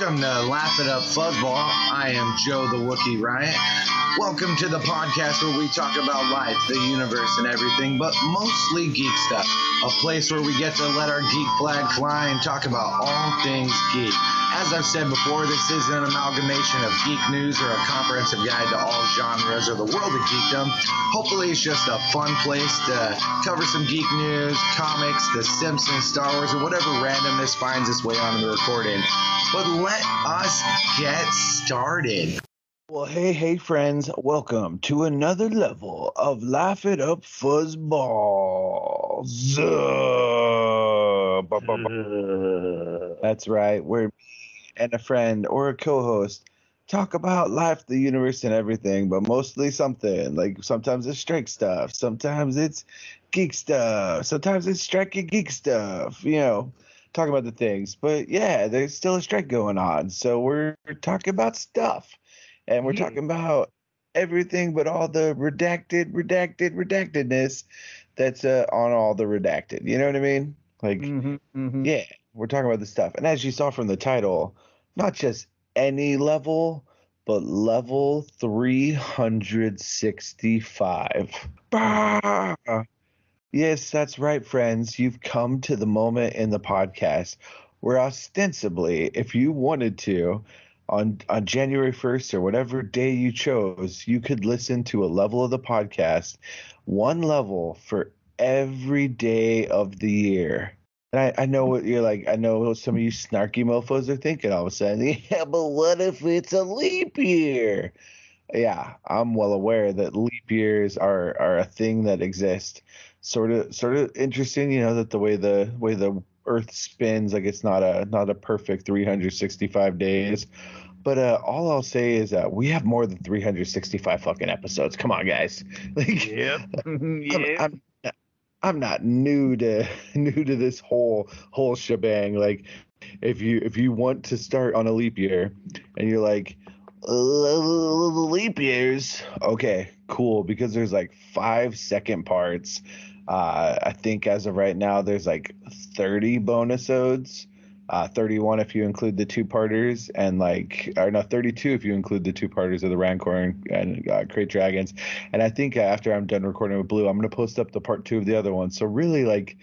Welcome to Laugh It Up Fuzzball. I am Joe the Wookie Riot. Welcome to the podcast where we talk about life, the universe, and everything, but mostly geek stuff. A place where we get to let our geek flag fly and talk about all things geek. As I've said before, this isn't an amalgamation of geek news or a comprehensive guide to all genres of the world of geekdom. Hopefully, it's just a fun place to cover some geek news, comics, The Simpsons, Star Wars, or whatever randomness finds its way onto the recording. But let us get started. Well, hey, hey, friends, welcome to another level of Laugh It Up Fuzzballs. Uh. That's right. We're me and a friend or a co host talk about life, the universe, and everything, but mostly something. Like sometimes it's strike stuff, sometimes it's geek stuff, sometimes it's strike and geek stuff, you know, talk about the things. But yeah, there's still a strike going on. So we're talking about stuff and we're Yeah. talking about everything but all the redacted, redacted, redactedness that's uh, on all the redacted. You know what I mean? Like, Mm-hmm, mm-hmm. yeah, we're talking about the stuff. And as you saw from the title, not just any level, but level 365. Bah! Yes, that's right, friends. You've come to the moment in the podcast where ostensibly, if you wanted to, on on January 1st or whatever day you chose, you could listen to a level of the podcast, one level for every day of the year. And I, I know what you're like. I know what some of you snarky mofos are thinking all of a sudden. Yeah, but what if it's a leap year? Yeah, I'm well aware that leap years are are a thing that exist. Sort of sort of interesting, you know, that the way the way the Earth spins, like it's not a not a perfect 365 days. But uh, all I'll say is that we have more than 365 fucking episodes. Come on, guys. Like, Yep. I'm. I'm I'm not new to new to this whole whole shebang. Like if you if you want to start on a leap year and you're like "Uh, leap years, okay, cool. Because there's like five second parts. Uh, I think as of right now, there's like 30 bonus odes. Uh, 31 if you include the two parters, and like, or no, 32 if you include the two parters of the Rancor and, and uh, Krayt Dragons. And I think after I'm done recording with Blue, I'm going to post up the part two of the other one. So really, like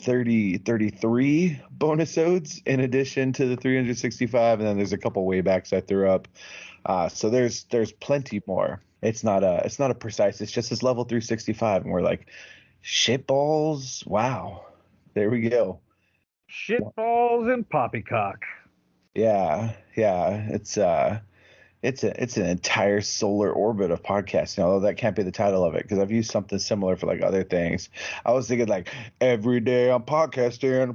30, 33 bonus odes in addition to the 365, and then there's a couple waybacks I threw up. Uh, so there's there's plenty more. It's not a it's not a precise. It's just this level 365, and we're like, shit balls. Wow, there we go. Shitballs and poppycock. Yeah, yeah. It's uh it's a it's an entire solar orbit of podcasting, although that can't be the title of it because I've used something similar for like other things. I was thinking like every day I'm podcasting.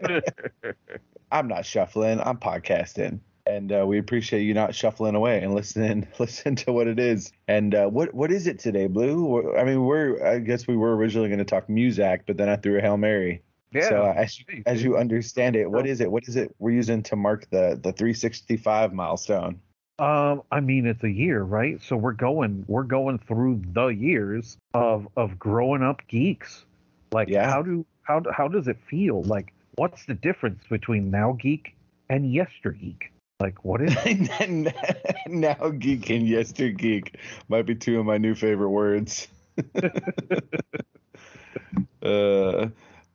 I'm not shuffling, I'm podcasting. And uh, we appreciate you not shuffling away and listening listen to what it is. And uh, what what is it today, Blue? I mean, we're I guess we were originally going to talk Muzak, but then I threw a Hail Mary. Yeah. So uh, as you, as you understand it, what Oh. it? What is it we're using to mark the the 365 milestone? Um, I mean, it's a year, right? So we're going, we're going through the years of of growing up geeks. Like, Yeah. how do how how does it feel? Like, what's the difference between now geek and yester geek? Like, what is? Now geek and yester geek might be two of my new favorite words. uh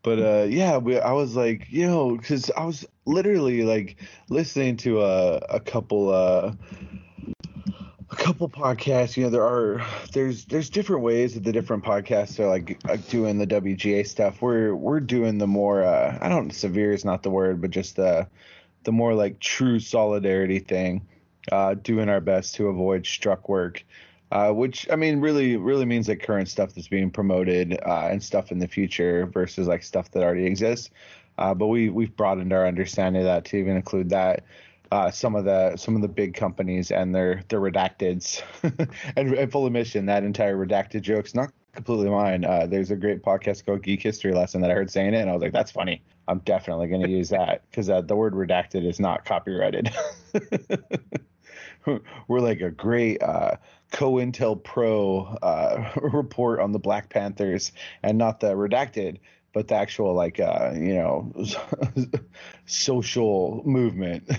but uh yeah we, i was like you know because i was literally like listening to a, a couple uh a couple podcasts you know there are there's there's different ways that the different podcasts are like uh, doing the wga stuff we're we're doing the more uh i don't severe is not the word but just the the more like true solidarity thing uh doing our best to avoid struck work uh, which I mean, really, really means like current stuff that's being promoted uh, and stuff in the future versus like stuff that already exists. Uh, but we we've broadened our understanding of that to even include that uh, some of the some of the big companies and their their redacteds and, and full admission that entire redacted joke's not completely mine. Uh, there's a great podcast called Geek History Lesson that I heard saying it, and I was like, that's funny. I'm definitely going to use that because uh, the word redacted is not copyrighted. we're like a great uh, COINTELPRO uh, report on the Black Panthers, and not the redacted, but the actual like uh, you know social movement.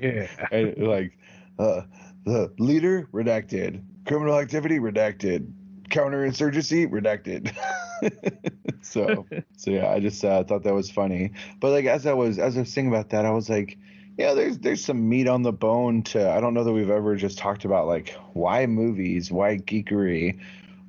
Yeah. and, like uh, the leader redacted, criminal activity redacted, counterinsurgency redacted. so so yeah, I just uh, thought that was funny. But like as I was as I was thinking about that, I was like, yeah, there's there's some meat on the bone to. I don't know that we've ever just talked about like why movies, why geekery,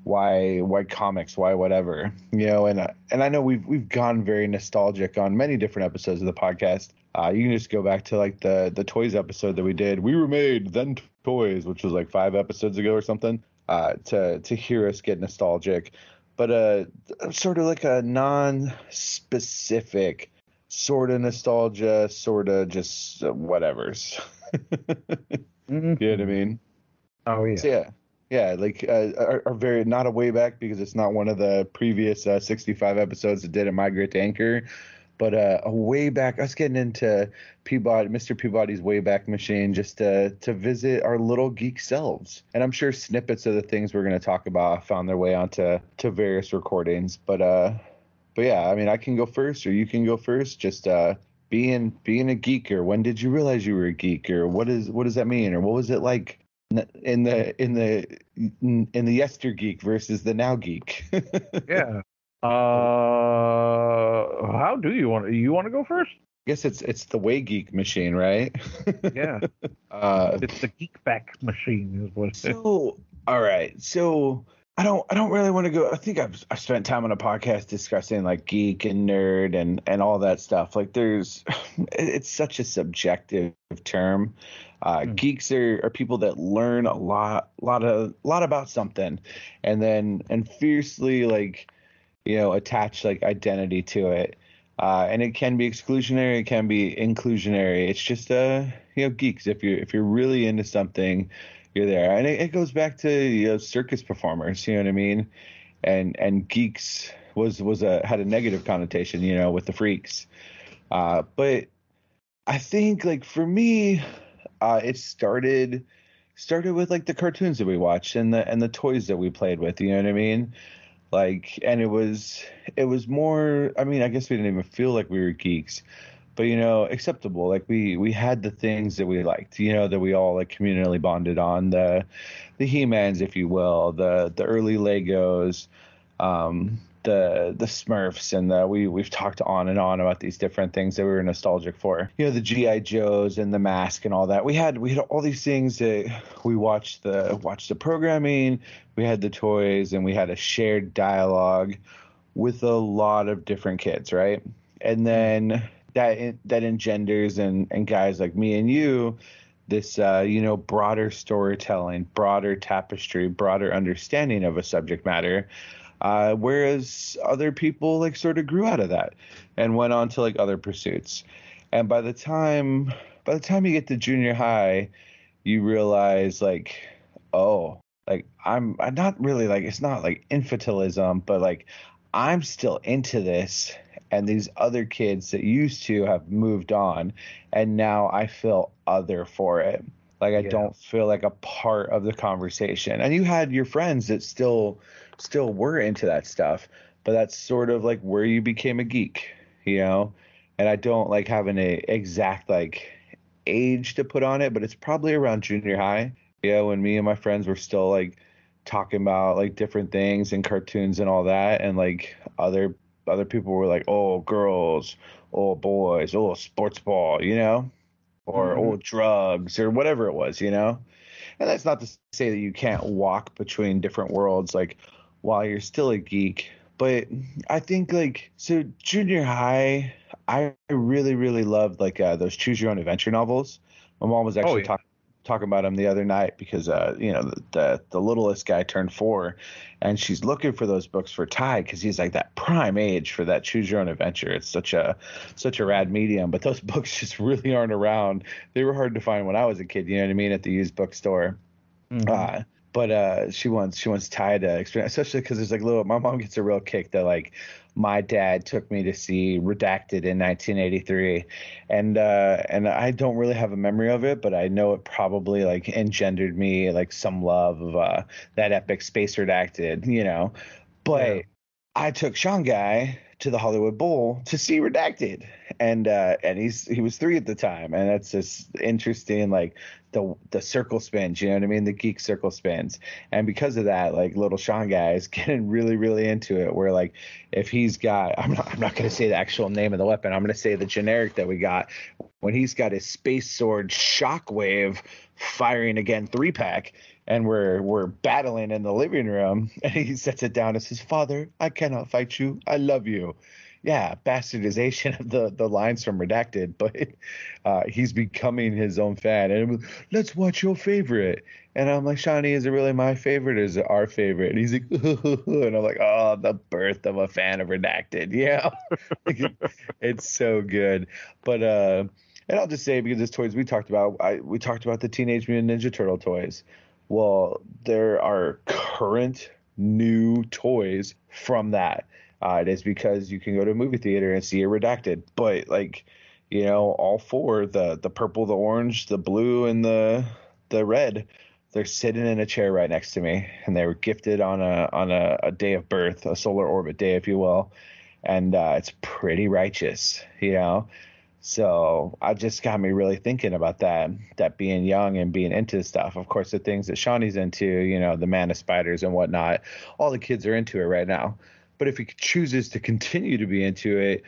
why why comics, why whatever, you know. And uh, and I know we've we've gone very nostalgic on many different episodes of the podcast. Uh, you can just go back to like the the toys episode that we did. We were made then toys, which was like five episodes ago or something. Uh, to to hear us get nostalgic, but uh, sort of like a non-specific sort of nostalgia, sort of just uh, whatever's. Mhm. You know what I mean? Oh yeah. So yeah, yeah, like uh, are, are very not a way back because it's not one of the previous uh, 65 episodes that didn't migrate to Anchor, but uh, a way back. Us getting into Peabody, Mr. Peabody's Wayback Machine, just to to visit our little geek selves, and I'm sure snippets of the things we're going to talk about found their way onto to various recordings, but uh, but yeah, I mean, I can go first, or you can go first. Just uh, being being a geeker. When did you realize you were a geek, or what is what does that mean, or what was it like in the in the in the yester geek versus the now geek? Yeah. Uh, how do you want? You want to go first? guess it's it's the way geek machine, right? Yeah. uh, it's the geek back machine is what. so all right, so I don't I don't really want to go. I think I've I spent time on a podcast discussing like geek and nerd and and all that stuff. Like there's it's such a subjective term. Uh, Hmm. Geeks are, are people that learn a lot lot of lot about something, and then and fiercely like you know attach like identity to it. Uh, and it can be exclusionary, it can be inclusionary. It's just uh, you know, geeks. If you're if you're really into something, you're there. And it, it goes back to you know circus performers. You know what I mean? And and geeks was was a had a negative connotation. You know, with the freaks. Uh, but I think like for me, uh, it started started with like the cartoons that we watched and the and the toys that we played with. You know what I mean? Like, and it was it was more. I mean, I guess we didn't even feel like we were geeks, but you know, acceptable. Like we we had the things that we liked. You know, that we all like communally bonded on the the He-Mans, if you will, the the early Legos. Um, the the Smurfs and the we we've talked on and on about these different things that we were nostalgic for. You know, the GI Joes and the mask and all that. We had we had all these things that we watched the watched the programming, we had the toys, and we had a shared dialogue with a lot of different kids, right? And then that that engenders and and guys like me and you this uh, you know broader storytelling, broader tapestry, broader understanding of a subject matter. Uh, whereas other people like sort of grew out of that and went on to like other pursuits. And by the time by the time you get to junior high, you realize like, oh, like I'm I'm not really like it's not like infantilism, but like I'm still into this and these other kids that used to have moved on and now I feel other for it. Like I Yeah. don't feel like a part of the conversation. And you had your friends that still still were into that stuff, but that's sort of like where you became a geek, you know? And I don't like having a exact like age to put on it, but it's probably around junior high. you know, when me and my friends were still like talking about like different things and cartoons and all that and like other other people were like, "Oh, girls, oh, boys, oh, sports ball," you know? Or Mhm. oh, drugs or whatever it was, you know? And that's not to say that you can't walk between different worlds like while you're still a geek, but I think like so junior high, I really really loved like uh, those choose your own adventure novels. My mom was actually yeah. talking talking about them the other night because uh you know the, the the littlest guy turned four and she's looking for those books for Ty because he's like that prime age for that choose your own adventure. It's such a such a rad medium, but those books just really aren't around. They were hard to find when I was a kid. You know what I mean? At the used bookstore. Mhm. Uh, but uh, she wants she wants Ty to experience, especially because there's like little. My mom gets a real kick that like my dad took me to see Redacted in 1983, and uh, and I don't really have a memory of it, but I know it probably like engendered me like some love of uh, that epic space Redacted, you know. But yeah. I took Sean Guy to the Hollywood Bowl to see Redacted, and uh, and he's he was three at the time, and that's just interesting, like the the circle spins, you know what I mean, the geek circle spins, and because of that, like little Sean guy is getting really really into it. Where like if he's got, I'm not I'm not gonna say the actual name of the weapon, I'm gonna say the generic that we got. When he's got his space sword Shockwave firing again three pack and we're we're battling in the living room and he sets it down and says father i cannot fight you. I love you yeah bastardization of the the lines from redacted but uh, he's becoming his own fan. And let's watch your favorite. And i'm like shawnee is it really my favorite or is it our favorite? And he's like and i'm like oh the birth of a fan of redacted. Yeah. It's so good. But uh and I'll just say because it's toys we talked about, I, we talked about the Teenage Mutant Ninja Turtle toys. Well, there are current new toys from that. Uh, it is because you can go to a movie theater and see it redacted, but like, you know, all four the the purple, the orange, the blue, and the the red, they're sitting in a chair right next to me, and they were gifted on a on a, a day of birth, a solar orbit day, if you will, and uh, it's pretty righteous, you know. So I just got me really thinking about that, that being young and being into stuff. Of course, the things that Shawnee's into, you know, the man of spiders and whatnot, all the kids are into it right now. But if he chooses to continue to be into it,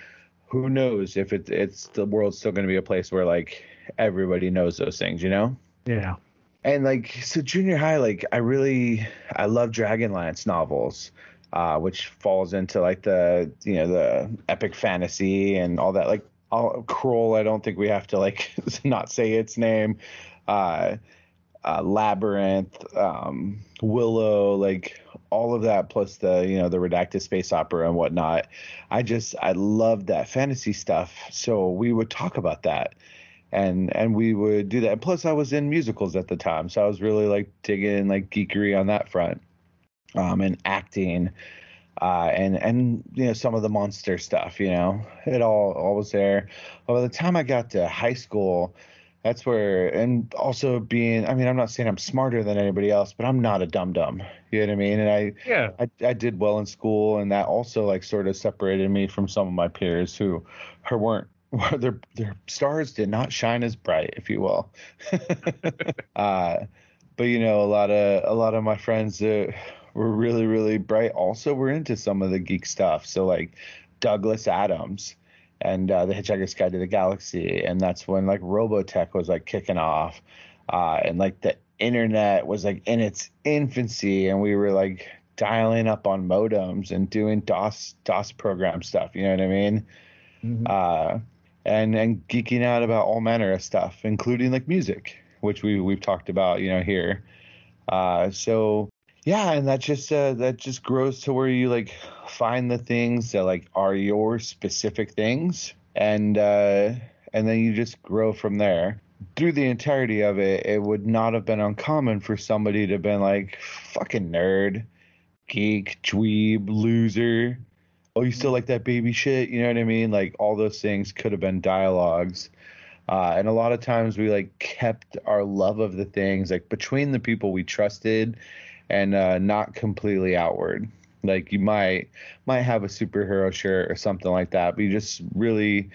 who knows if it, it's the world's still going to be a place where like everybody knows those things, you know? Yeah. And like, so junior high, like I really, I love Dragonlance novels. Uh, which falls into like the you know the epic fantasy and all that like I'll, Krull, I don't think we have to like not say its name. Uh, uh, Labyrinth, um, Willow, like all of that, plus the you know the redacted space opera and whatnot. I just I love that fantasy stuff. So we would talk about that, and and we would do that. And plus, I was in musicals at the time, so I was really like digging like geekery on that front, um, and acting uh, and and you know some of the monster stuff. You know, it all all was there. But by the time I got to high school, that's where and also being i mean i'm not saying i'm smarter than anybody else but i'm not a dum dum. You know what i mean? And i yeah. I, I did well in school and that also like sort of separated me from some of my peers who who weren't their their stars did not shine as bright if you will. Uh but you know a lot of a lot of my friends that were really really bright also were into some of the geek stuff. So like douglas adams and uh, the hitchhiker's guide to the galaxy and that's when like robotech was like kicking off uh, and like the internet was like in its infancy and we were like dialing up on modems and doing dos dos program stuff you know what i mean mm-hmm. uh, and and geeking out about all manner of stuff including like music which we we've talked about you know here uh, so yeah and that just uh, that just grows to where you like find the things that like are your specific things and uh and then you just grow from there. Through the entirety of it it would not have been uncommon for somebody to have been like fucking nerd geek dweeb loser. Oh you still like that baby shit? You know what i mean? Like all those things could have been dialogues. Uh, and a lot of times we like kept our love of the things like between the people we trusted and uh, not completely outward. Like you might might have a superhero shirt or something like that, but you just really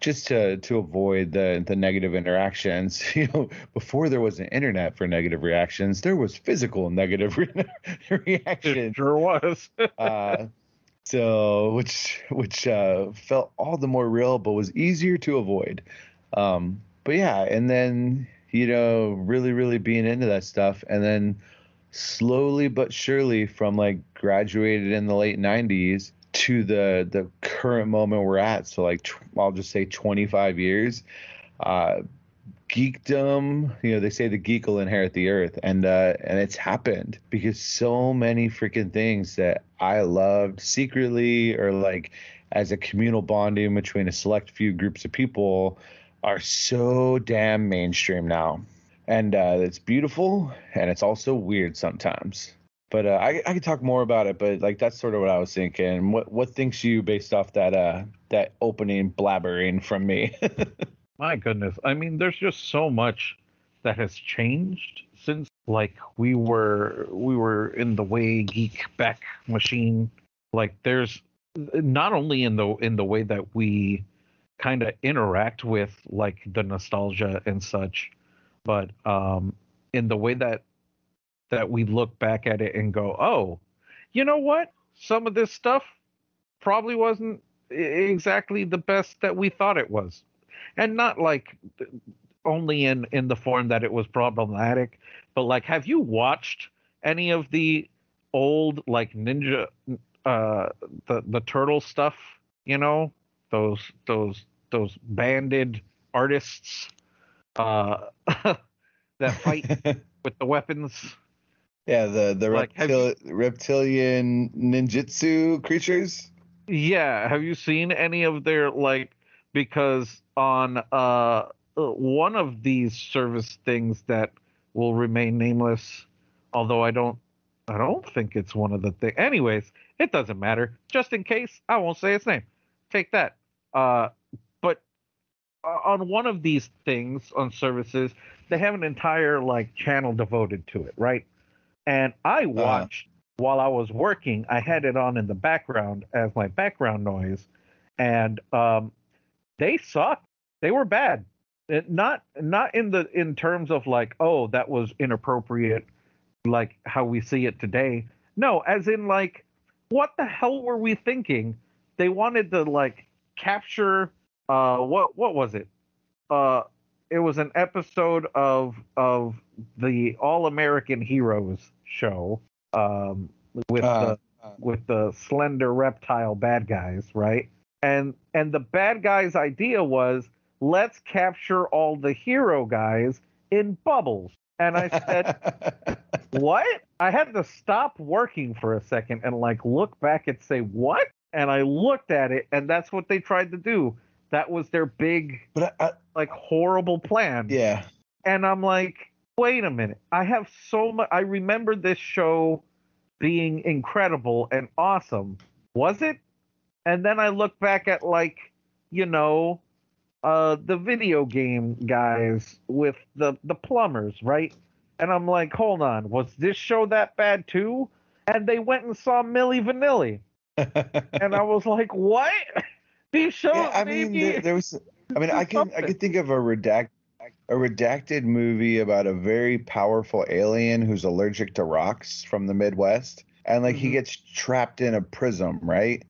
just to to avoid the the negative interactions. You know, before there was an internet for negative reactions, there was physical negative re- reactions. Sure was. uh, so which which uh, felt all the more real, but was easier to avoid. Um, but yeah, and then you know, really really being into that stuff, and then slowly but surely from like graduated in the late 90s to the the current moment we're at. So like tw- i'll just say 25 years uh geekdom you know they say the geek will inherit the earth. And uh and it's happened because so many freaking things that i loved secretly or like as a communal bonding between a select few groups of people are so damn mainstream now and uh, it's beautiful and it's also weird sometimes. But uh, I I could talk more about it, but like that's sort of what I was thinking. What what thinks you based off that uh that opening blabbering from me? My goodness. I mean, there's just so much that has changed since like we were we were in the way geek back machine. Like there's not only in the in the way that we kind of interact with like the nostalgia and such, but um in the way that that we look back at it and go, "Oh, you know what? Some of this stuff probably wasn't exactly the best that we thought it was." And not like only in in the form that it was problematic, but like have you watched any of the old like ninja uh the the turtle stuff, you know? Those those those banded artists uh that fight with the weapons. yeah, the the Like, reptil- reptilian ninjutsu creatures. Yeah, have you seen any of their like because on uh one of these service things that will remain nameless, although I don't I don't think it's one of the things. Anyways, it doesn't matter. Just in case, I won't say its name. Take that. Uh, on one of these things on services, they have an entire like channel devoted to it, right? And I watched while I was working, I had it on in the background as my background noise, and um, they sucked. They were bad. It, not not in the in terms of like, oh, that was inappropriate, like how we see it today. No, as in like, what the hell were we thinking? They wanted to like capture uh what what was it? Uh it was an episode of of the All American Heroes show um with Uh, the with the slender reptile bad guys, right? And and the bad guys' idea was let's capture all the hero guys in bubbles. And I said, what? I had to stop working for a second and like look back and say, what? And I looked at it, and that's what they tried to do. That was their big, but I, I, like, horrible plan. yeah, And I'm like, wait a minute. I have so much. I remember this show being incredible and awesome. Was it? And then I look back at, like, you know, uh, the video game guys with the, the plumbers, right? And I'm like, hold on, was this show that bad too? And they went and saw Milli Vanilli. And I was like, what? These shows, yeah, I mean, there, there was. I mean, I can I something. can think of a redact a redacted movie about a very powerful alien who's allergic to rocks from the Midwest, and like he Mhm. gets trapped in a prism, right?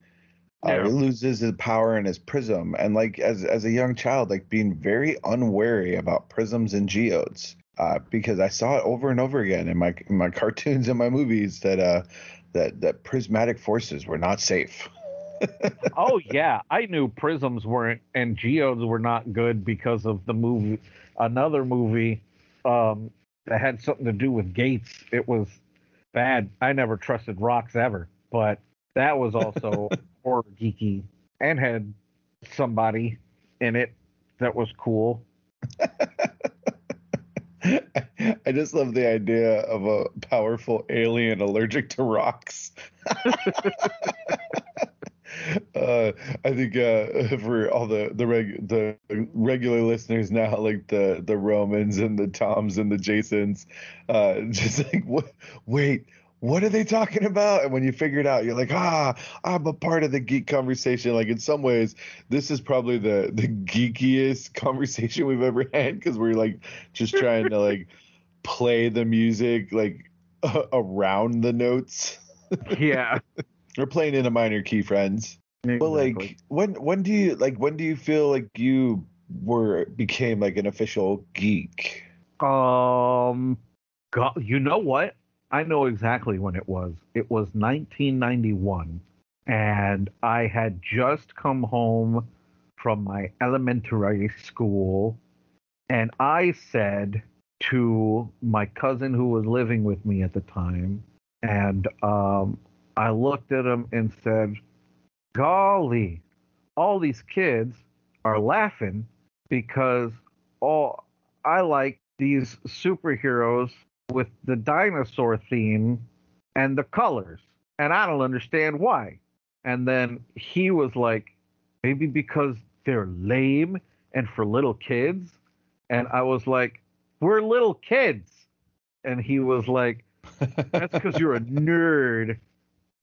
Uh, Yeah. he loses his power in his prism, and like as as a young child, like being very unwary about prisms and geodes, uh, because I saw it over and over again in my in my cartoons and my movies that uh that that prismatic forces were not safe. Oh yeah, I knew prisms weren't and geodes were not good because of the movie, another movie um, that had something to do with gates. It was bad. I never trusted rocks ever, but that was also horror geeky and had somebody in it that was cool. I just love the idea of a powerful alien allergic to rocks. uh, I think uh, for all the the reg- the regular listeners now, like the the Romans and the Toms and the Jasons, uh, just like what? Wait, what are they talking about? And when you figure it out, you're like, ah, I'm a part of the geek conversation. Like in some ways, this is probably the the geekiest conversation we've ever had because we're like just trying to like play the music like around the notes. Yeah. We're playing in a minor key, friends. But like, when when do you like when do you feel like you were became like an official geek? Um, God, you know what? I know exactly when it was. It was 1991, and I had just come home from my elementary school, and I said to my cousin who was living with me at the time, and um, I looked at him and said, "Golly, all these kids are laughing because all I like these superheroes with the dinosaur theme and the colors. And I don't understand why. And then he was like, maybe because they're lame and for little kids. And I was like, we're little kids. And he was like, that's because you're a nerd.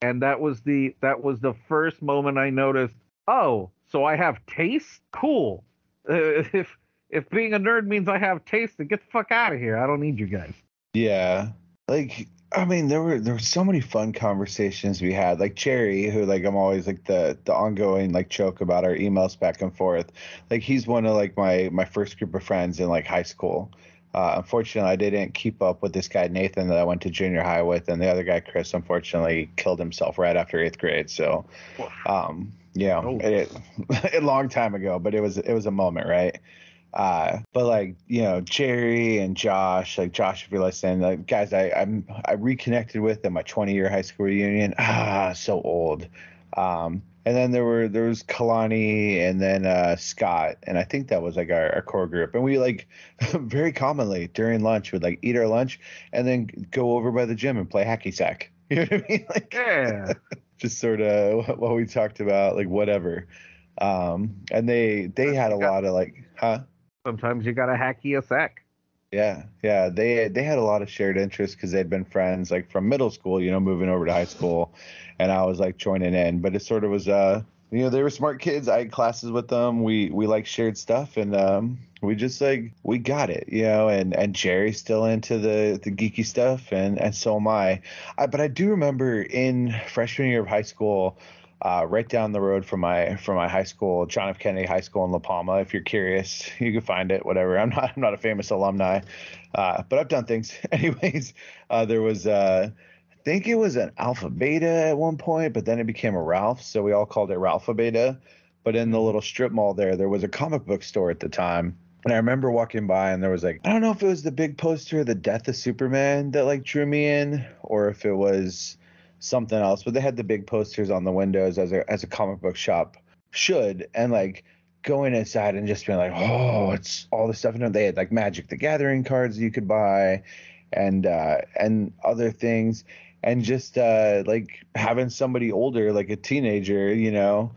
And that was the that was the first moment I noticed. Oh, so I have taste? Cool. Uh, if if being a nerd means I have taste, then get the fuck out of here. I don't need you guys. Yeah. Like I mean, there were there were so many fun conversations we had. Like Cherry, who like I'm always like the the ongoing like joke about our emails back and forth. Like he's one of like my my first group of friends in like high school. Uh, unfortunately, I didn't keep up with this guy Nathan that I went to junior high with, and the other guy Chris unfortunately killed himself right after eighth grade. So, um, yeah, Oh. it, a long time ago, but it was it was a moment, right? Uh, but like you know, Jerry and Josh, like Josh, if you're listening, like guys, I I'm I reconnected with at my 20 year high school reunion. Ah, so old. Um, and then there were there was Kalani and then uh, Scott, and I think that was like our, our core group. And we like very commonly during lunch would like eat our lunch and then go over by the gym and play hacky sack. You know what I mean? Like Yeah. just sort of what we talked about, like whatever. Um, and they they had a lot of like, huh? Sometimes you gotta hacky a sack. Yeah, yeah. They they had a lot of shared interests because they'd been friends like from middle school, you know, moving over to high school, and I was like joining in. But it sort of was, uh, you know, they were smart kids. I had classes with them. We we like shared stuff, and um, we just like we got it, you know. And and Jerry's still into the the geeky stuff, and and so am I. I but I do remember in freshman year of high school. Uh, right down the road from my from my high school, John F. Kennedy High School in La Palma. If you're curious, you can find it. Whatever. I'm not I'm not a famous alumni, uh, but I've done things. Anyways, uh, there was uh, I think it was an Alpha Beta at one point, but then it became a Ralph, so we all called it Ralpha Beta. But in the little strip mall there, there was a comic book store at the time. And I remember walking by and there was like I don't know if it was the big poster of the death of Superman that like drew me in or if it was something else, but they had the big posters on the windows as a as a comic book shop should and like going inside and just being like, oh, it's all the stuff. Know, they had like Magic the Gathering cards you could buy, and uh, and other things, and just uh, like having somebody older, like a teenager, you know,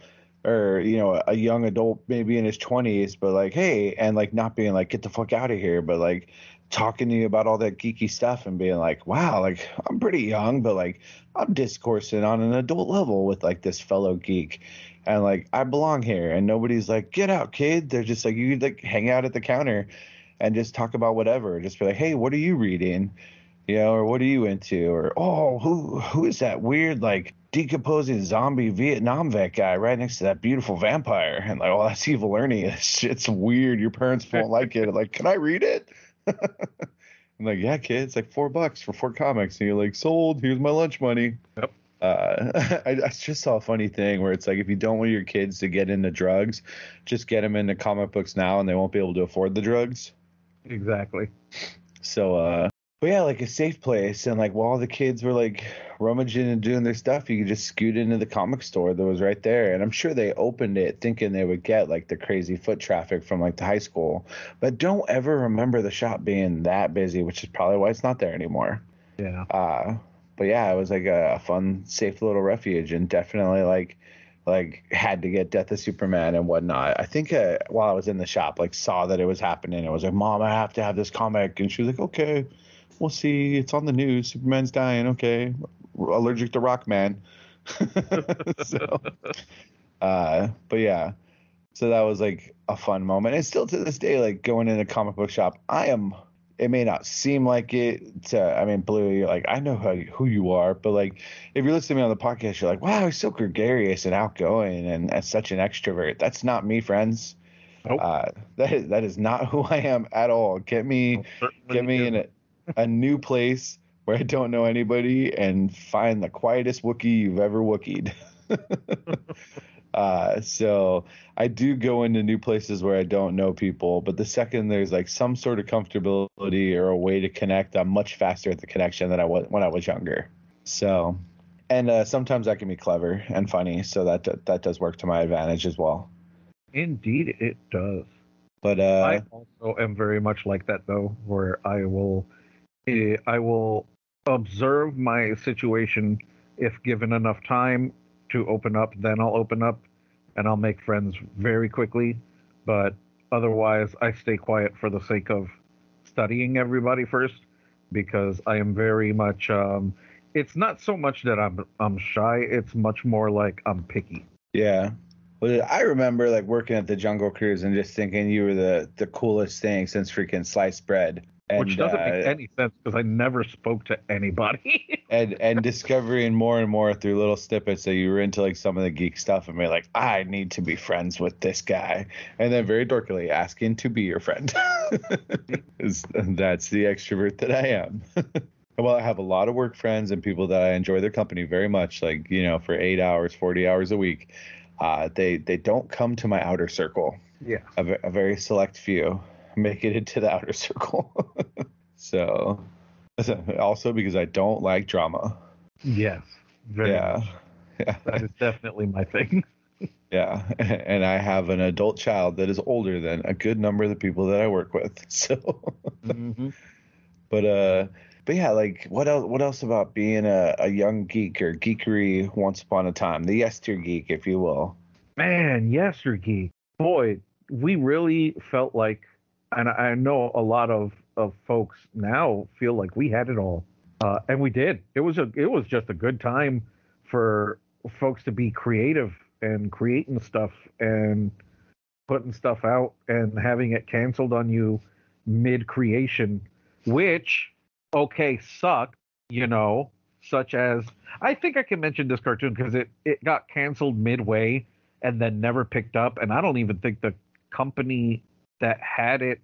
or you know, a young adult maybe in his twenties, but like, hey, and like not being like, get the fuck out of here, but like talking to you about all that geeky stuff and being like, wow, like I'm pretty young, but like I'm discoursing on an adult level with like this fellow geek. And like I belong here. And nobody's like get out kid. They're just like you like hang out at the counter and just talk about whatever. Just be like hey what are you reading? You know or what are you into? Or oh who who is that weird like decomposing zombie Vietnam vet guy right next to that beautiful vampire? And like oh that's evil Ernie it's, it's weird. Your parents won't like it. Like can I read it I'm like yeah kid it's like four bucks for four comics and you're like sold here's my lunch money Yep. uh, I, I just saw a funny thing where it's like if you don't want your kids to get into drugs, just get them into comic books now, and they won't be able to afford the drugs. Exactly. So, uh, but yeah, like a safe place, and like while the kids were like rummaging and doing their stuff, you could just scoot into the comic store that was right there. And I'm sure they opened it thinking they would get like the crazy foot traffic from like the high school, but don't ever remember the shop being that busy, which is probably why it's not there anymore. Yeah. Uh, but yeah, it was like a, fun, safe little refuge, and definitely like like had to get Death of Superman and whatnot. I think uh, while I was in the shop, like saw that it was happening. I was like, "Mom, I have to have this comic," and she was like, "Okay, we'll see. It's on the news. Superman's dying. Okay, allergic to Rockman." so, uh, but yeah, so that was like a fun moment, and still to this day, like going in a comic book shop, I am it may not seem like it to i mean blue you're like i know how, who you are but like if you're listening to me on the podcast you're like wow he's so gregarious and outgoing and, and such an extrovert that's not me friends Nope. uh, that is that is not who i am at all get me get me in a, a new place where i don't know anybody and find the quietest wookie you've ever wookied uh, so I do go into new places where I don't know people, but the second there's like some sort of comfortability or a way to connect, I'm much faster at the connection than I was when I was younger. So, and uh, sometimes I can be clever and funny, so that that does work to my advantage as well. Indeed, it does. But uh, I also am very much like that though, where I will, I will observe my situation. If given enough time to open up, then I'll open up, and I'll make friends very quickly. But otherwise, I stay quiet for the sake of studying everybody first, because I am very much. Um, it's not so much that I'm I'm shy. It's much more like I'm picky. Yeah. Well, I remember like working at the Jungle Cruise and just thinking you were the the coolest thing since freaking sliced bread. And, which doesn't uh, make any sense because I never spoke to anybody. and and discovering more and more through little snippets that you were into like some of the geek stuff and be like, I need to be friends with this guy, and then very dorkily asking to be your friend. That's the extrovert that I am. well, I have a lot of work friends and people that I enjoy their company very much. Like you know, for eight hours, forty hours a week, uh, they they don't come to my outer circle. yeah. A, a very select few make it into the outer circle. so, also because I don't like drama. Yes. Very yeah. much. Yeah. That is definitely my thing. Yeah. And I have an adult child that is older than a good number of the people that I work with. So, mm-hmm. but, uh, but yeah, like what else, what else about being a, a young geek or geekery once upon a time, the yester geek, if you will. Man, yesterday, boy, we really felt like, and I know a lot of of folks now feel like we had it all, uh, and we did. It was a it was just a good time for folks to be creative and creating stuff and putting stuff out and having it canceled on you mid creation, which okay sucked, you know, such as I think I can mention this cartoon because it it got canceled midway and then never picked up. And I don't even think the company that had it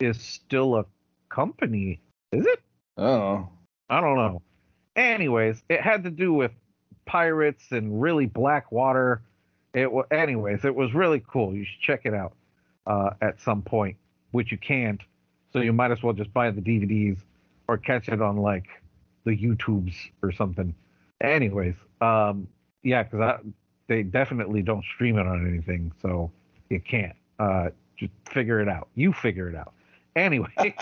is still a company. Is it? Oh, I don't know. Anyways, it had to do with pirates and really black water. It was, anyways, it was really cool. You should check it out uh, at some point, which you can't. So you might as well just buy the DVDs or catch it on like the YouTubes or something. Anyways, um, yeah, because i they definitely don't stream it on anything, so you can't. Uh, just figure it out. You figure it out. Anyway,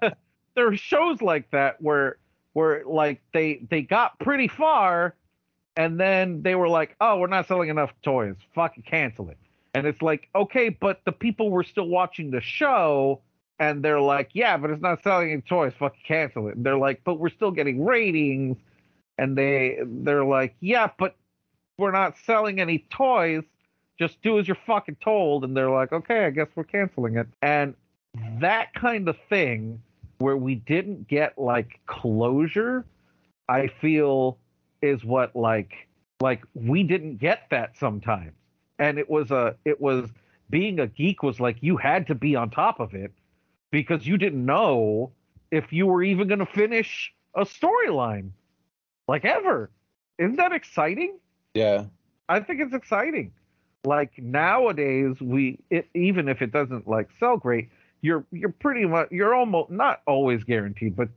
there are shows like that where where like they they got pretty far and then they were like oh we're not selling enough toys. Fucking cancel it. And it's like okay but the people were still watching the show and they're like yeah but it's not selling any toys. Fucking cancel it. And they're like but we're still getting ratings. And they they're like yeah but we're not selling any toys just do as you're fucking told and they're like okay i guess we're canceling it and that kind of thing where we didn't get like closure i feel is what like like we didn't get that sometimes and it was a it was being a geek was like you had to be on top of it because you didn't know if you were even going to finish a storyline like ever isn't that exciting yeah. I think it's exciting. Like nowadays, we it, even if it doesn't like sell great, you're you're pretty much you're almost not always guaranteed, but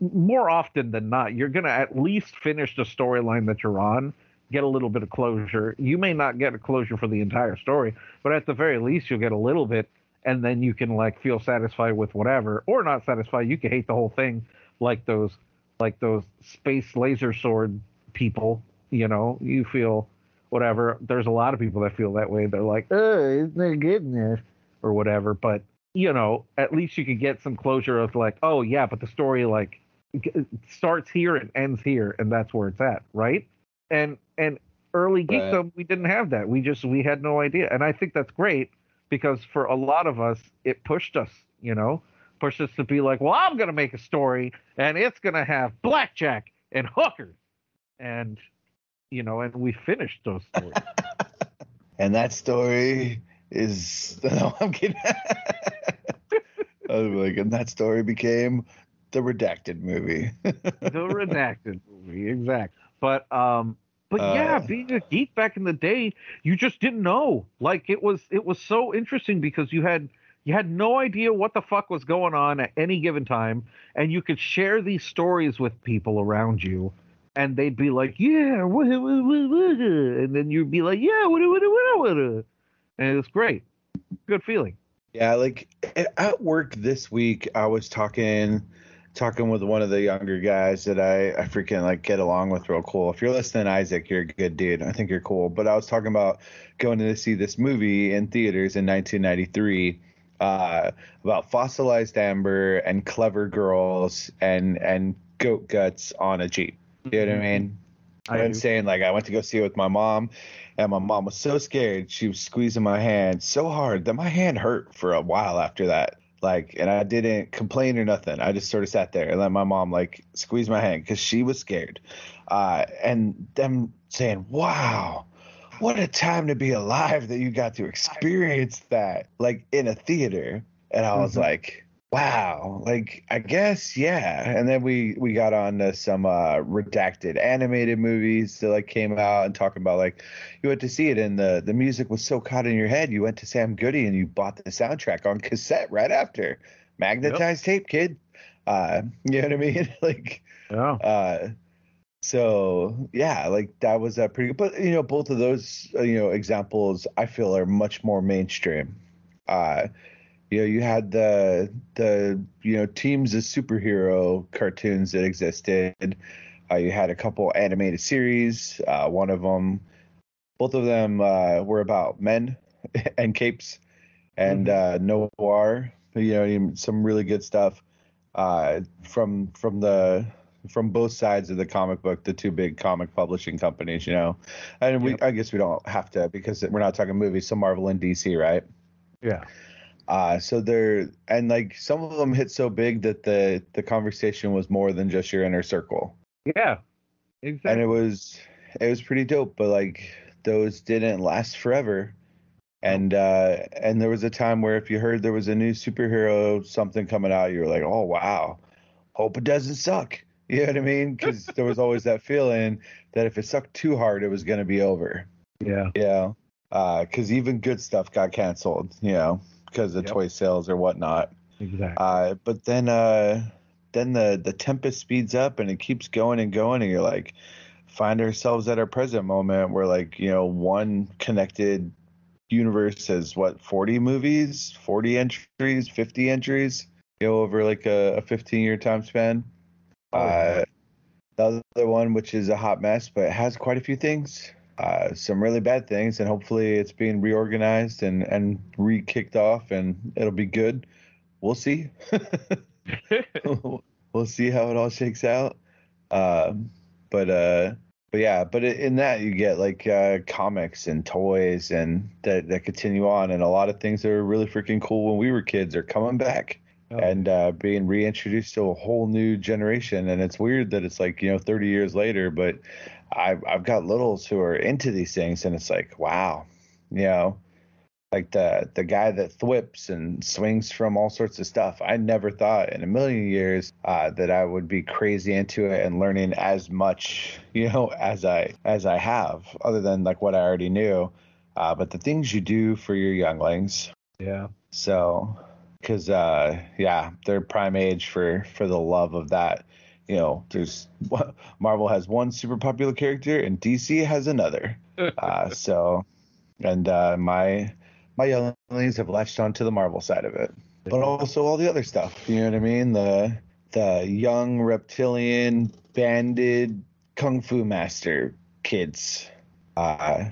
more often than not, you're gonna at least finish the storyline that you're on, get a little bit of closure. You may not get a closure for the entire story, but at the very least, you'll get a little bit, and then you can like feel satisfied with whatever, or not satisfied. You can hate the whole thing, like those like those space laser sword people you know, you feel whatever. There's a lot of people that feel that way. They're like, oh, isn't it goodness or whatever. But you know, at least you can get some closure of like, oh yeah, but the story like uh, starts here and ends here, and that's where it's at, right? And and early Right. geekdom, we didn't have that. We just we had no idea, and I think that's great because for a lot of us, it pushed us, you know, pushed us to be like, well, I'm gonna make a story, and it's gonna have blackjack and hookers, and you know, and we finished those stories. And that story is no, I'm kidding. I was like, and that story became the redacted movie. the redacted movie, exact. But um, but yeah, Uh. being a geek back in the day, you just didn't know. Like it was it was so interesting because you had you had no idea what the fuck was going on at any given time, and you could share these stories with people around you. And they'd be like, "Yeah," wha- wha- wha- wha," and then you'd be like, "Yeah," what, what, what, what, and it's great, good feeling. Yeah, like at work this week, I was talking talking with one of the younger guys that I, I freaking like get along with real cool. If you're listening, Isaac, you're a good dude. I think you're cool. But I was talking about going to see this movie in theaters in 1993 uh, about fossilized amber and clever girls and and goat guts on a jeep. You know what I mean? I I'm saying like I went to go see it with my mom, and my mom was so scared. She was squeezing my hand so hard that my hand hurt for a while after that. Like, and I didn't complain or nothing. I just sort of sat there and let my mom like squeeze my hand because she was scared. Uh, and them saying, "Wow, what a time to be alive that you got to experience that like in a theater." And I was Mhm. like, wow. Like i guess yeah. And then we we got on to some uh redacted animated movies that like came out and talking about like you went to see it and the the music was so caught in your head you went to sam goody and you bought the soundtrack on cassette right after. Magnetized tape kid. Uh you know what i mean? Like Yeah. uh so yeah like that was uh, pretty good. But you know both of those uh, you know examples i feel are much more mainstream. Uh you know you had the the you know teams of superhero cartoons that existed uh, you had a couple animated series uh one of them both of them uh were about men and capes and uh noir you know some really good stuff uh from from the from both sides of the comic book, the two big comic publishing companies, you know. And we Yep. I guess we don't have to because we're not talking movies, so Marvel and DC, right? Yeah. Uh so they're and like some of them hit so big that the the conversation was more than just your inner circle. Yeah. exactly. And it was it was pretty dope, but like those didn't last forever. And uh and there was a time where if you heard there was a new superhero something coming out, you were like, "Oh wow. Hope it doesn't suck." You know what I mean? Because there was always that feeling that if it sucked too hard, it was going to be over. yeah. You know, because even good stuff got canceled. You know, because of Yep. toy sales or whatnot. Exactly. Uh, but then, uh, then the the tempest speeds up and it keeps going and going, and you're like, find ourselves at our present moment where like you know one connected universe has what 40 movies, 40 entries, 50 entries, you know, over like a, a 15 year time span. Oh, yeah. Uh, the other one, which is a hot mess, but it has quite a few things. Uh, some really bad things, and hopefully it's being reorganized and and re-kicked off, and it'll be good. We'll see. we'll see how it all shakes out. Um, but uh, but yeah, but in that you get like uh, comics and toys and that that continue on, and a lot of things that were really freaking cool when we were kids are coming back Oh, and uh, being reintroduced to a whole new generation. And it's weird that it's like you know 30 years later, but I've I've got littles who are into these things, and it's like wow, you know, like the the guy that thwips and swings from all sorts of stuff. I never thought in a million years uh, that I would be crazy into it and learning as much, you know, as I as I have, other than like what I already knew. Uh, but the things you do for your younglings, yeah. so, because uh, yeah, they're prime age for for the love of that. You know, there's Marvel has one super popular character and DC has another. Uh, so, and uh, my my younglings have latched onto the Marvel side of it, but also all the other stuff. You know what I mean? The the young reptilian banded kung fu master kids, uh,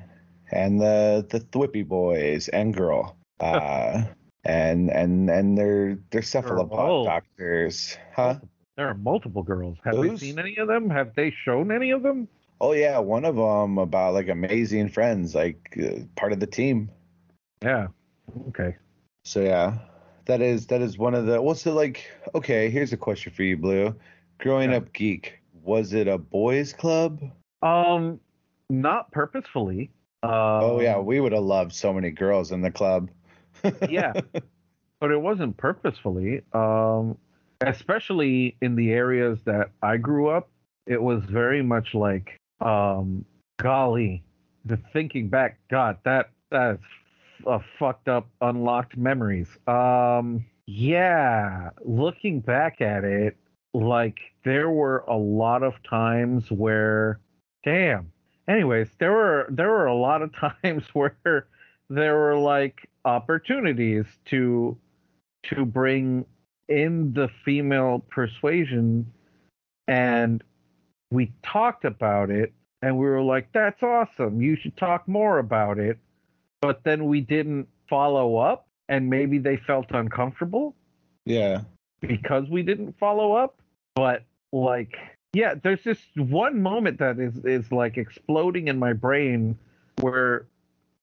and the the Thwippy boys and girl. Uh, and and and they're they're cephalopod Oh. doctors, huh? There are multiple girls. Have we seen any of them? Have they shown any of them? Oh yeah, one of them about like amazing friends, like uh, part of the team. Yeah. Okay. So yeah, that is that is one of the. What's it like? Okay, here's a question for you, Blue. Growing Yeah. up geek, was it a boys' club? Um, not purposefully. Um, oh yeah, we would have loved so many girls in the club. yeah, but it wasn't purposefully. Um, especially in the areas that I grew up, it was very much like, um, golly, the thinking back, God, that that's a fucked up unlocked memories. Um, yeah, looking back at it, like there were a lot of times where, damn. Anyways, there were there were a lot of times where there were like opportunities to to bring in the female persuasion and we talked about it and we were like that's awesome. You should talk more about it. But then we didn't follow up and maybe they felt uncomfortable. Yeah. because we didn't follow up. But like yeah there's this one moment that is is like exploding in my brain where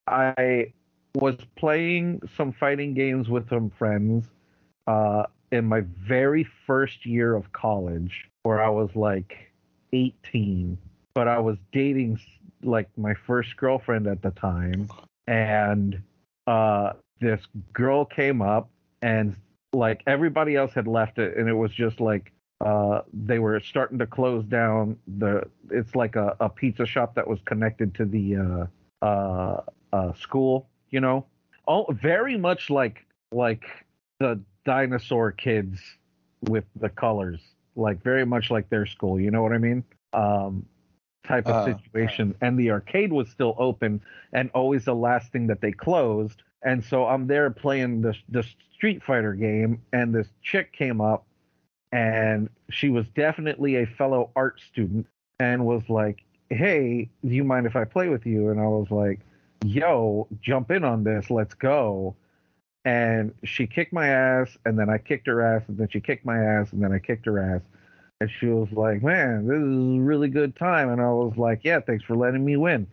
i was playing some fighting games with some friends uh in my very first year of college where i was like 18 but i was dating like my first girlfriend at the time. And uh this girl came up and like everybody else had left it and it was just like uh they were starting to close down the it's like a, a pizza shop that was connected to the uh uh uh school you know? Oh, very much like like the dinosaur kids with the colors like very much like their school you know what i mean? Um type of Uh, situation. And the arcade was still open and always the last thing that they closed. And so i'm there playing the the street fighter game and this chick came up and she was definitely a fellow art student and was like hey do you mind if i play with you? And i was like yo jump in on this. Let's go and she kicked my ass and then i kicked her ass and then she kicked my ass and then i kicked her ass. And she was like man this is a really good time. And i was like yeah thanks for letting me win.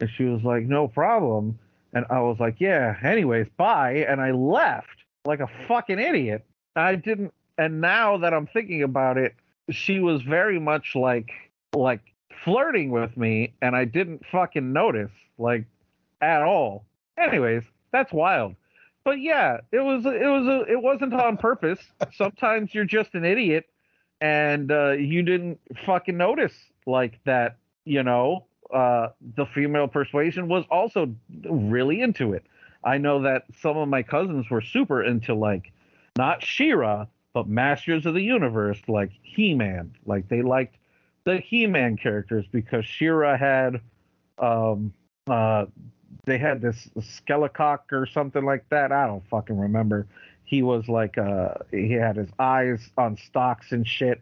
And she was like no problem. And i was like yeah anyways bye. And i left like a fucking idiot. I didn't and now that i'm thinking about it she was very much like like flirting with me and i didn't fucking notice like at all. Anyways that's wild but yeah it was it was a, it wasn't on purpose. Sometimes you're just an idiot and uh, you didn't fucking notice like that you know uh, the female persuasion was also really into it. I know that some of my cousins were super into like not She-Ra but masters of the universe like he-man. Like they liked the he-man characters because She-Ra had um uh they had this skelecock or something like that. I don't fucking remember. He was like uh he had his eyes on stocks and shit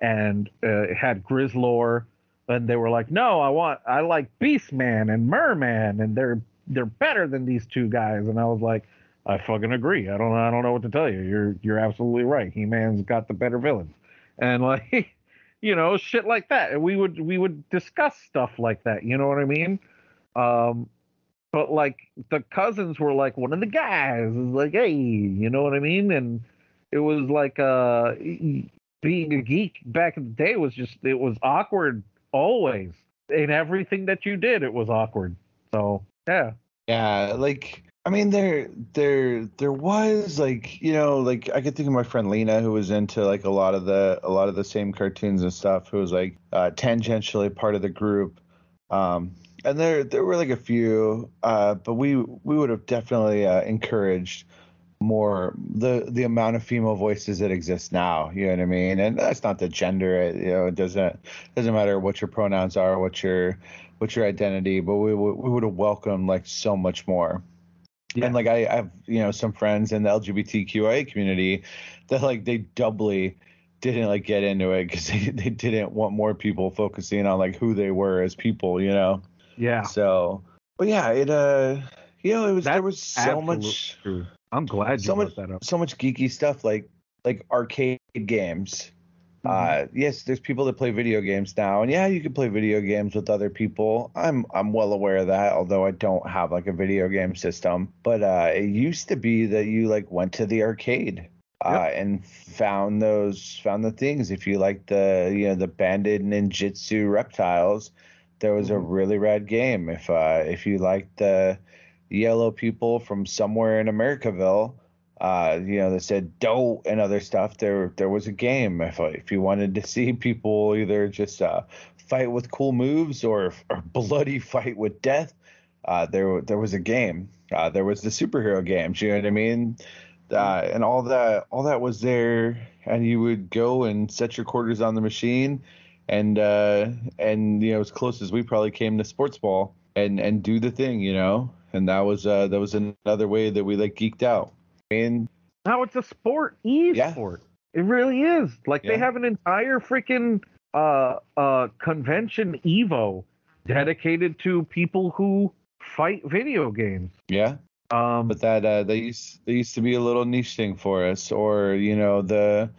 and uh, had Grizzlor. And they were like no i want i like beastman and merman and they're they're better than these two guys. And i was like i fucking agree. I don't i don't know what to tell you. You're you're absolutely right. He-man's got the better villains. And like you know shit like that. And we would we would discuss stuff like that. You know what i mean? Um but like the cousins were like one of the guys. Is like hey you know what i mean? And it was like uh being a geek back in the day was just it was awkward always. In everything that you did it was awkward. So yeah. Yeah, like I mean there there there was like, you know, like I could think of my friend Lena who was into like a lot of the a lot of the same cartoons and stuff who was like uh tangentially part of the group. Um and there there were like a few uh but we we would have definitely uh, encouraged more the the amount of female voices that exist now you know what i mean? And that's not the gender it, you know it doesn't doesn't matter what your pronouns are what your what your identity but we, would- we would have welcomed like so much more. Yeah. and like I, I have you know some friends in the lgbtqia community that like they doubly didn't like get into it because they, they didn't want more people focusing on like who they were as people you know yeah so but yeah it uh you know it was there was so much true. i'm glad you so much that up so much geeky stuff like like arcade games. Mhm. Uh, yes, there's people that play video games now, and yeah, you can play video games with other people. I'm I'm well aware of that, although I don't have like a video game system. But uh, it used to be that you like went to the arcade uh, and found those found the things. If you like the you know the banded ninjutsu reptiles, there was a Mhm. really rad game. If uh, if you liked the yellow people from somewhere in Americaville, uh, you know, that said dough and other stuff. There, there was a game. If if you wanted to see people either just uh, fight with cool moves or or bloody fight with death, uh, there there was a game. Uh, there was the superhero games. You know what I mean? Uh, and all that all that was there, and you would go and set your quarters on the machine, and uh, and you know as close as we probably came to sports ball, and and do the thing, you know. And that was uh, that was another way that we like geeked out. And Now it's a sport, e-sport. It really is. Like they have an entire freaking uh uh convention Evo dedicated to people who fight video games. Yeah. Um but that uh, they used they used to be a little niche thing for us or you know the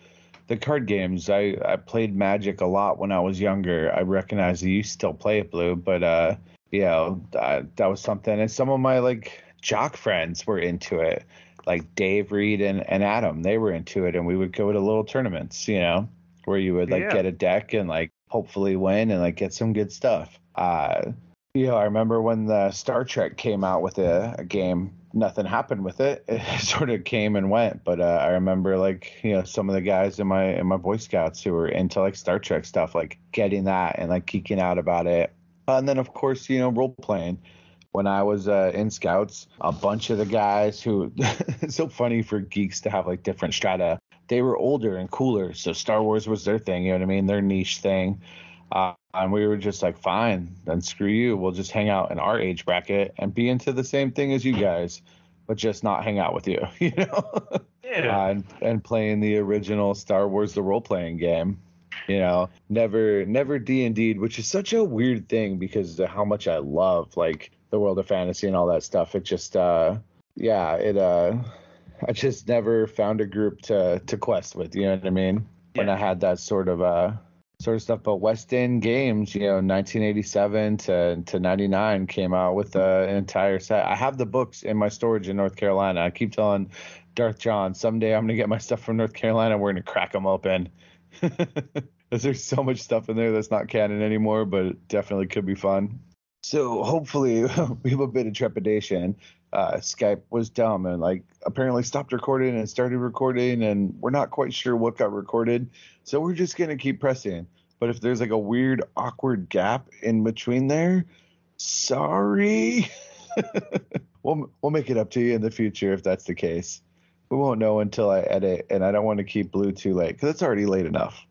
the card games. I i played magic a lot when i was younger. I recognize that you still play it blue but uh you know that, that was something. And some of my like jock friends were into it like dave reed and, and adam. They were into it and we would go to little tournaments you know where you would like Yeah. get a deck and like hopefully win and like get some good stuff. Uh you know, I remember when the Star Trek came out with a, a game, nothing happened with it. It sort of came and went. But uh, I remember like, you know, some of the guys in my in my Boy Scouts who were into like Star Trek stuff, like getting that and like geeking out about it. And then of course, you know, role playing. When I was uh, in Scouts, a bunch of the guys who it's so funny for geeks to have like different strata. They were older and cooler, so Star Wars was their thing. You know what I mean? Their niche thing. Uh, and we were just like, fine, then screw you. We'll just hang out in our age bracket and be into the same thing as you guys, but just not hang out with you, you know? yeah. uh, and, and playing the original Star Wars the role playing game. You know, never never D and D, which is such a weird thing because of how much I love like the world of fantasy and all that stuff. It just uh yeah, it uh I just never found a group to to quest with, you know what I mean? When Yeah. I had that sort of uh sort of stuff. But West End Games, you know, 1987 to to 99 came out with uh, an entire set. I have the books in my storage in North Carolina. I keep telling Darth John someday I'm gonna get my stuff from North Carolina. We're gonna crack them open. there's so much stuff in there that's not canon anymore, but it definitely could be fun. So hopefully we have a bit of trepidation. Uh, Skype was dumb and like apparently stopped recording and started recording, and we're not quite sure what got recorded. So we're just gonna keep pressing. But if there's like a weird, awkward gap in between there, sorry. we'll we'll make it up to you in the future if that's the case. We won't know until I edit, and I don't want to keep Blue too late because it's already late enough.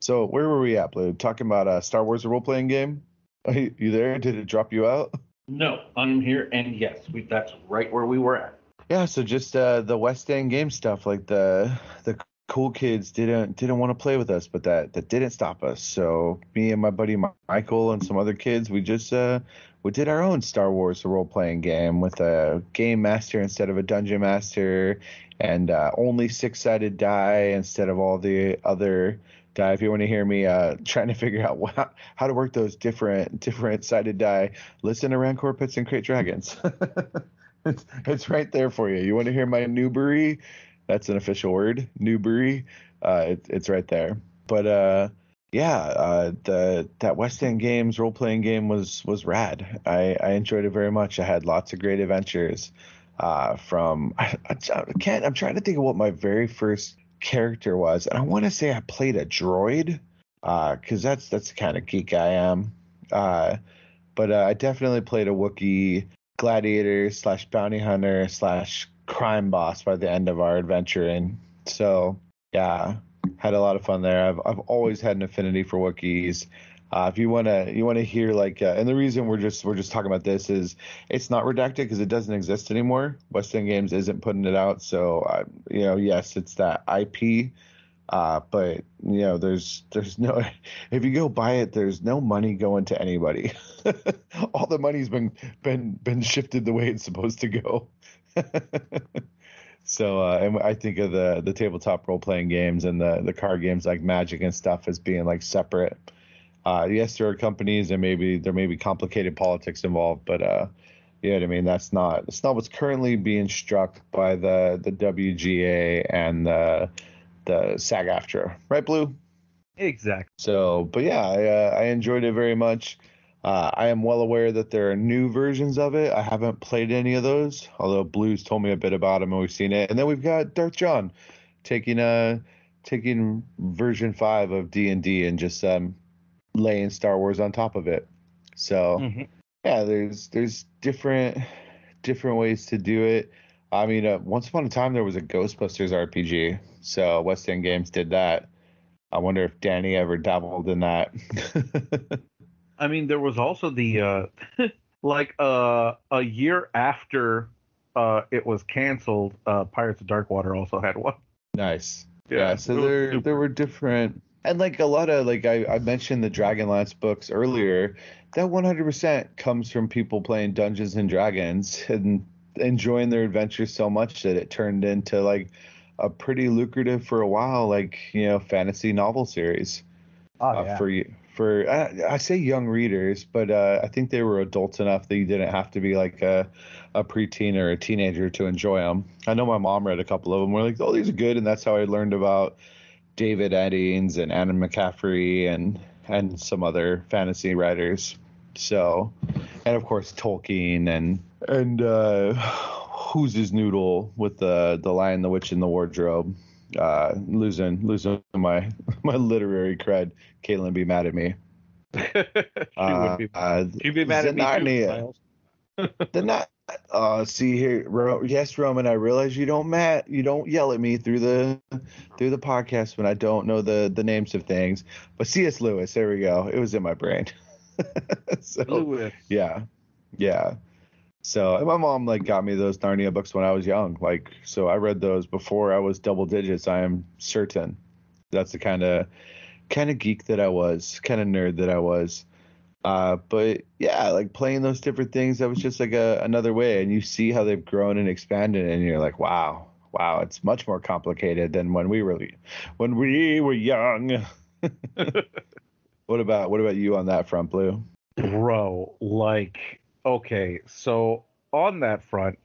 So where were we at, Blue? Talking about a Star Wars role playing game? Are you, you there? Did it drop you out? No, I'm here, and yes, we, that's right where we were at. Yeah, so just uh, the West End game stuff, like the the cool kids didn't didn't want to play with us, but that that didn't stop us. So me and my buddy Michael and some other kids, we just uh, we did our own Star Wars role playing game with a game master instead of a dungeon master, and uh, only six sided die instead of all the other die. If you want to hear me uh, trying to figure out wha- how to work those different different sided die, listen to Rancor Pits and Krayt Dragons. it's, it's right there for you. You want to hear my Newbury? That's an official word, Newbury. Uh, it, it's right there. But uh, yeah, uh, the that West End Games role playing game was was rad. I, I enjoyed it very much. I had lots of great adventures. Uh, from I, I can't. I'm trying to think of what my very first character was, and I want to say I played a droid, because that's that's the kind of geek I am. Uh, but uh, I definitely played a Wookiee gladiator slash bounty hunter slash crime boss by the end of our adventure, and so yeah, had a lot of fun there. I've I've always had an affinity for Wookiees. Uh, if you wanna you wanna hear like, uh, and the reason we're just we're just talking about this is it's not redacted because it doesn't exist anymore. West End Games isn't putting it out, so uh, you know, yes, it's that IP. Uh, but you know, there's there's no if you go buy it, there's no money going to anybody. All the money's been been been shifted the way it's supposed to go. so uh, and I think of the the tabletop role playing games and the the card games like Magic and stuff as being like separate. Uh, yes, there are companies and maybe there may be complicated politics involved, but uh, you know what I mean. That's not that's not what's currently being struck by the the WGA and the the SAG-AFTRA, right, Blue? Exactly. So, but yeah, I, uh, I enjoyed it very much. Uh, I am well aware that there are new versions of it. I haven't played any of those, although Blues told me a bit about them and we've seen it. And then we've got Darth John taking uh taking version five of D and D and just um laying Star Wars on top of it. So Mhm. yeah, there's there's different different ways to do it. I mean, uh, once upon a time there was a Ghostbusters RPG, so West End Games did that. I wonder if Danny ever dabbled in that. I mean, there was also the uh, like uh, a year after uh, it was canceled, uh, Pirates of Darkwater also had one. Nice. Yeah, so there super. there were different and like a lot of like I, I mentioned the Dragonlance books earlier. That 100% comes from people playing Dungeons and Dragons and enjoying their adventures so much that it turned into like a pretty lucrative for a while, like you know, fantasy novel series Oh uh, yeah. for you for I, I say young readers, but uh, I think they were adults enough that you didn't have to be like a a preteen or a teenager to enjoy them. I know my mom read a couple of them. We're like, oh, these are good, and that's how I learned about David Eddings and Anna McCaffrey and and some other fantasy writers. So, and of course Tolkien and and uh, who's his noodle with the the Lion, the Witch, and the Wardrobe. Uh, losing losing my my literary cred. Caitlin be mad at me. she Uh, would be. uh, She'd be mad at me too. The not. Uh, see here, Ro- yes, Roman. I realize you don't mat, you don't yell at me through the through the podcast when I don't know the the names of things. But C.S. Lewis, there we go. It was in my brain. so Lewis. yeah, yeah. So and my mom like got me those Narnia books when I was young. Like so, I read those before I was double digits. I am certain. That's the kind of kind of geek that I was, kind of nerd that I was. Uh, but yeah, like playing those different things, that was just like a another way. And you see how they've grown and expanded, and you're like, wow, wow, it's much more complicated than when we were when we were young. what about what about you on that front, Blue? bro like okay so on that front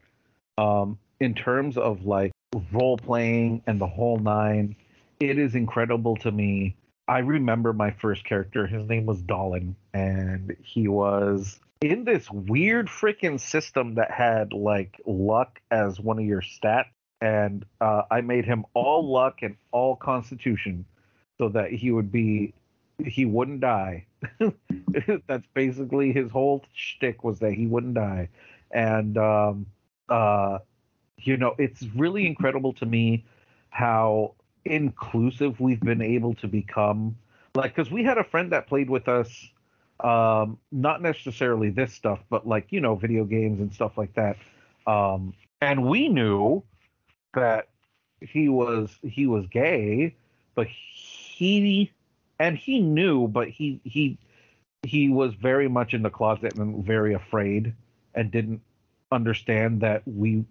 um in terms of like role playing and the whole nine it is incredible to me i remember my first character. His name was Dolan and he was in this weird freaking system that had like luck as one of your stats and uh, i made him all luck and all constitution so that he would be he wouldn't die. That's basically his whole shtick was that he wouldn't die, and um, uh, you know it's really incredible to me how inclusive we've been able to become. Like, because we had a friend that played with us, um, not necessarily this stuff, but like you know video games and stuff like that, um, and we knew that he was he was gay, but he and he knew, but he he he was very much in the closet and very afraid and didn't understand that we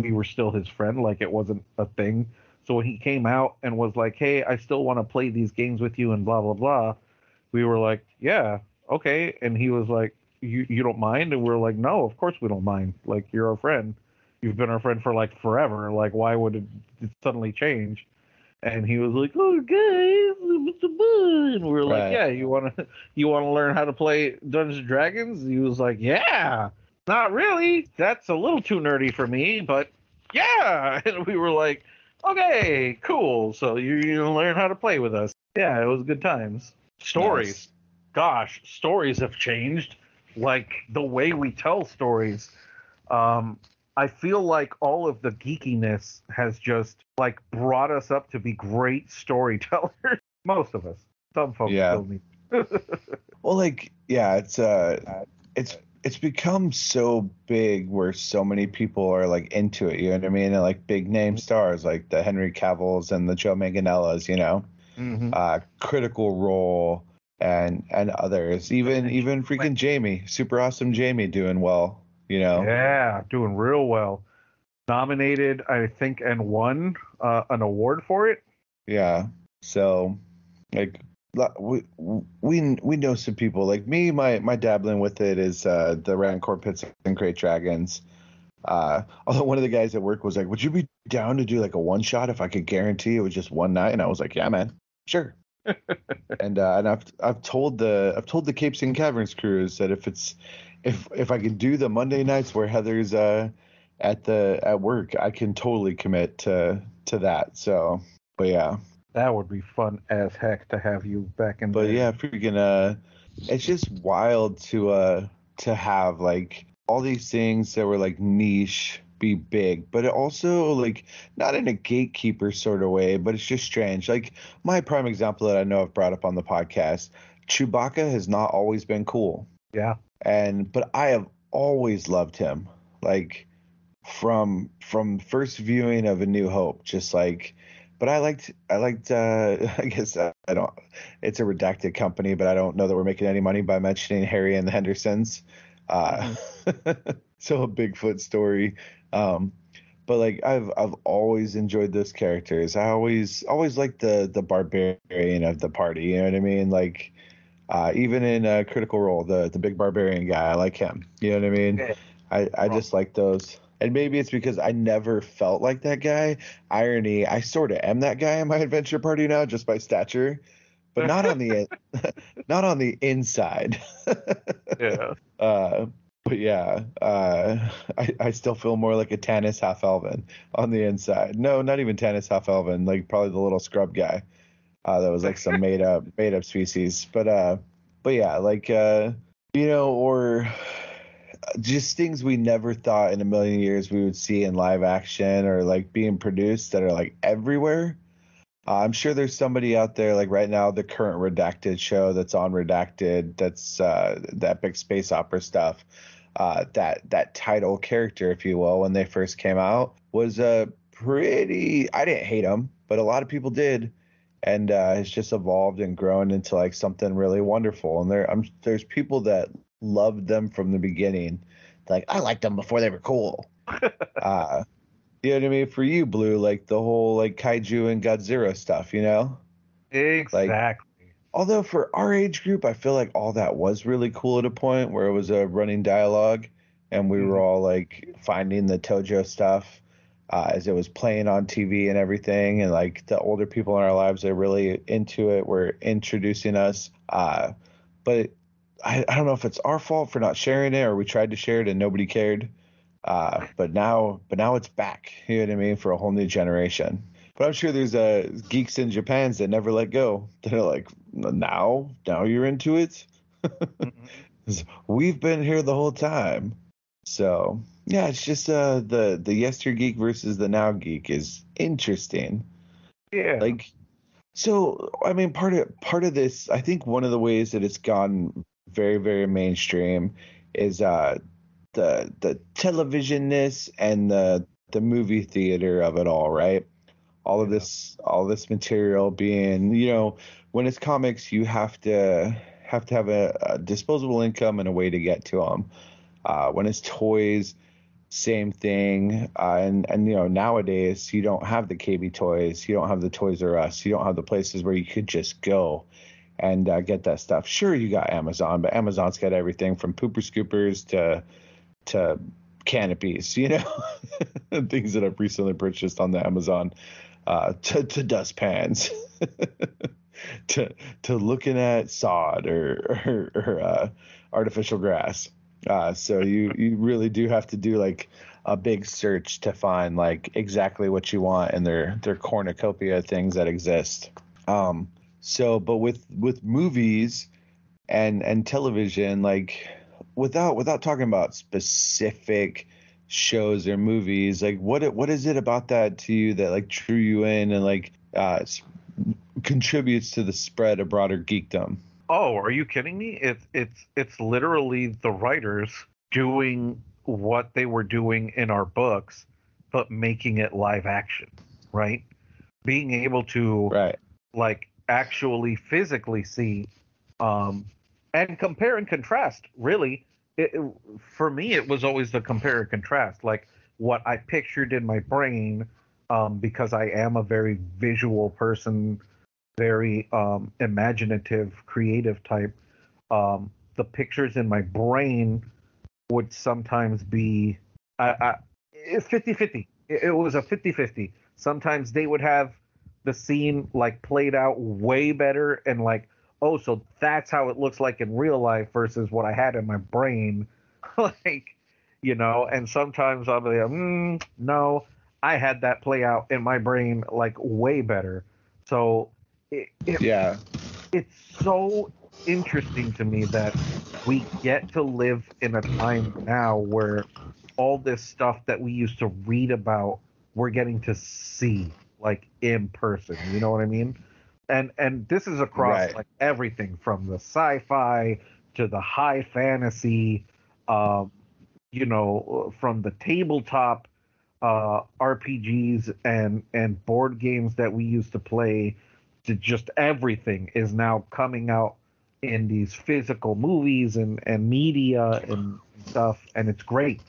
we were still his friend. Like it wasn't a thing so when he came out and was like hey i still want to play these games with you and blah blah blah. We were like yeah okay. And he was like you you don't mind? And we are like no of course we don't mind. Like you're our friend. You've been our friend for like forever. Like why would it, it suddenly change? And he was like oh guys it's a bud. and we were like yeah you want to you want to learn how to play Dungeons and Dragons? He was like, yeah, not really. That's a little too nerdy for me, but yeah. And we were like, okay, cool. So you you learn how to play with us? Yeah, it was good times. Stories, Nice. gosh, stories have changed. Like the way we tell stories. Um, I feel like all of the geekiness has just like brought us up to be great storytellers. Most of us. Some folks Yeah. Well, like, yeah, it's uh, it's it's become so big where so many people are like into it. You know what I mean? And like big name stars like the Henry Cavills and the Joe Manganiellos. You know, Mhm. uh, Critical Role and and others. Even even freaking Jamie, super awesome Jamie, doing well. You know, Yeah, doing real well. Nominated, I think, and won uh, an award for it. Yeah. So, like, we we we know some people. Like me, my my dabbling with it is uh, the Rancor Pits and Krayt Dragons. Uh, although one of the guys at work was like, "Would you be down to do like a one shot if I could guarantee it was just one night?" And I was like, "Yeah, man, sure." and uh, and I've I've told the I've told the Capes and Caverns crews that if it's if if I can do the Monday nights where Heather's uh at the at work, I can totally commit to to that. So, but yeah. That would be fun as heck to have you back in. But there. yeah, freaking uh it's just wild to uh to have like all these things that were like niche be big, but it also like not in a gatekeeper sort of way, but it's just strange. Like my prime example that I know I've brought up on the podcast, Chewbacca has not always been cool. yeah, And but I have always loved him. Like from from first viewing of A New Hope, just like. But I liked I liked uh, I guess I, I don't. It's a redacted company, but I don't know that we're making any money by mentioning Harry and the Hendersons. Uh, so a Bigfoot story. Um, but like I've I've always enjoyed those characters. I always always liked the the barbarian of the party. You know what I mean? Like uh, even in a Critical Role, the the big barbarian guy, I like him. You know what I mean? I I just like those. And maybe it's because I never felt like that guy. Irony, I sort of am that guy in my adventure party now, just by stature, but not on the not on the inside. Yeah. Uh, but yeah, uh, I, I still feel more like a Tanis half elven on the inside. No, not even Tanis half elven, like probably the little scrub guy. Uh, that was like some made up made up species. But uh, but yeah, like uh, you know, or just things we never thought in a million years we would see in live action or like being produced that are like everywhere. Uh, I'm sure there's somebody out there like right now the current redacted show that's on redacted that's uh, the epic space opera stuff. Uh, that that title character, if you will, when they first came out was a pretty. I didn't hate him, but a lot of people did, and uh, it's just evolved and grown into like something really wonderful. And there, I'm, there's people that loved them from the beginning. Like I liked them before they were cool. uh, you know what I mean? For you, Blue, like the whole like kaiju and Godzilla stuff, you know? Exactly. Although for our age group, I feel like all that was really cool at a point where it was a running dialogue and we were Mhm. all like finding the Toho stuff uh, as it was playing on TV and everything. And like the older people in our lives are really into it, were introducing us. Uh, but I, I don't know if it's our fault for not sharing it or we tried to share it and nobody cared. Uh, but now, but now it's back. You know what I mean? For a whole new generation. But I'm sure there's uh, geeks in Japan's that never let go. They're like, now, now you're into it. Mhm. We've been here the whole time. So yeah, it's just uh, the the yester geek versus the now geek is interesting. Yeah. Like, so I mean, part of part of this, I think one of the ways that it's gone very very mainstream is uh the the televisionness and the the movie theater of it all, right? All of this all this material being, you know, when it's comics, you have to have to have a, a disposable income and a way to get to them. Uh, when it's toys, same thing. Uh, and and you know nowadays you don't have the KB toys, you don't have the Toys R Us, you don't have the places where you could just go and uh, get that stuff. Sure, you got Amazon, but Amazon's got everything from pooper scoopers to to canopies, you know, things that I've recently purchased on the Amazon, uh, to to dustpans. to to looking at sod or or, or uh, artificial grass. Uh, so you you really do have to do like a big search to find like exactly what you want in their their cornucopia things that exist. Um, so, but with with movies and and television, like without without talking about specific shows or movies, like what what is it about that to you that like drew you in and like uh, contributes to the spread of broader geekdom? Oh, are you kidding me? It's it's it's literally the writers doing what they were doing in our books, but making it live action, right? Being able to Right. like actually physically see um and compare and contrast really. It, for me it was always the compare and contrast like what i pictured in my brain um because i am a very visual person very um imaginative creative type um the pictures in my brain would sometimes be I, I, 50-50 it, it was a 50-50 sometimes they would have the scene like played out way better and like oh so that's how it looks like in real life versus what i had in my brain. Like you know and sometimes i'll be like mm, no i had that play out in my brain like way better. So it, it, Yeah. it's so interesting to me that we get to live in a time now where all this stuff that we used to read about we're getting to see like in person you know what i mean? And and this is across Right. like everything from the sci-fi to the high fantasy um you know from the tabletop uh, RPGs and and board games that we used to play to just everything is now coming out in these physical movies and and media and stuff. And it's great.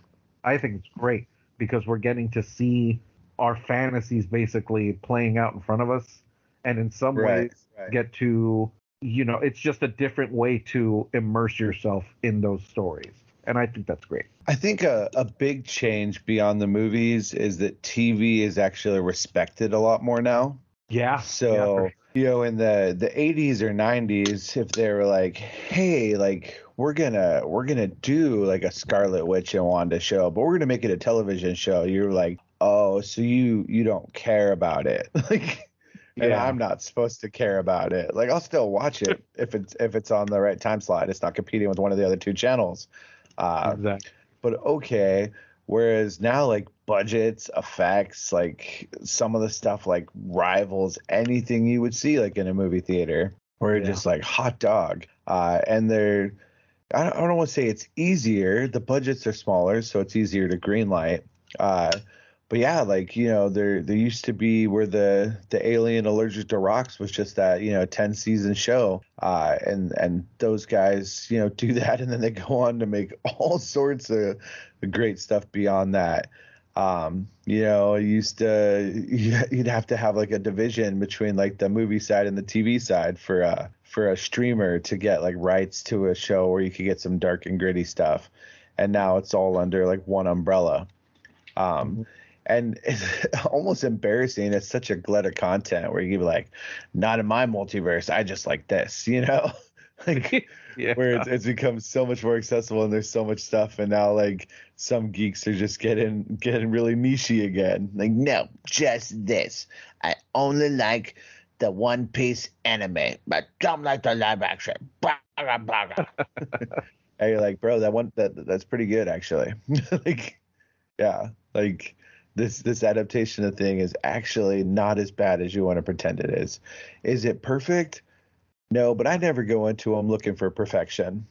I think it's great because we're getting to see our fantasies basically playing out in front of us and in some Right, ways right. get to you know it's just a different way to immerse yourself in those stories and i think that's great I think a, a big change beyond the movies is that TV is actually respected a lot more now. yeah So, you know, in the the 80s or 90s, if they were like, "Hey, like we're gonna we're gonna do like a Scarlet Witch and Wanda show, but we're gonna make it a television show," you're like, "Oh, so you you don't care about it?" like. And I'm not supposed to care about it. Like I'll still watch it if it's if it's on the right time slot. It's not competing with one of the other two channels. Uh, exactly but okay. Whereas now, like budgets, effects, like some of the stuff, like rivals anything you would see like in a movie theater, where it's Yeah. just like hot dog. Uh, and they're, I don't, I don't want to say it's easier. The budgets are smaller, so it's easier to greenlight. Uh, but yeah, like you know, there there used to be where the the alien allergic to rocks was just that you know ten season show, uh, and and those guys you know do that, and then they go on to make all sorts of great stuff beyond that. Um, you know, used to you'd have to have like a division between like the movie side and the TV side for uh for a streamer to get like rights to a show where you could get some dark and gritty stuff, and now it's all under like one umbrella. Um, and it's almost embarrassing. It's such a glut of content where you can be like, not in my multiverse. I just like this, you know, like yeah where it's, it's become so much more accessible and there's so much stuff. And now like some geeks are just getting getting really nichey again. Like, no, just this. I only like the One Piece anime, but don't like the live action. Baga, baga. and you're like, bro, that one that that's pretty good actually. like, yeah, like this this adaptation of thing is actually not as bad as you want to pretend it is. Is it perfect? No, but I never go into them looking for perfection.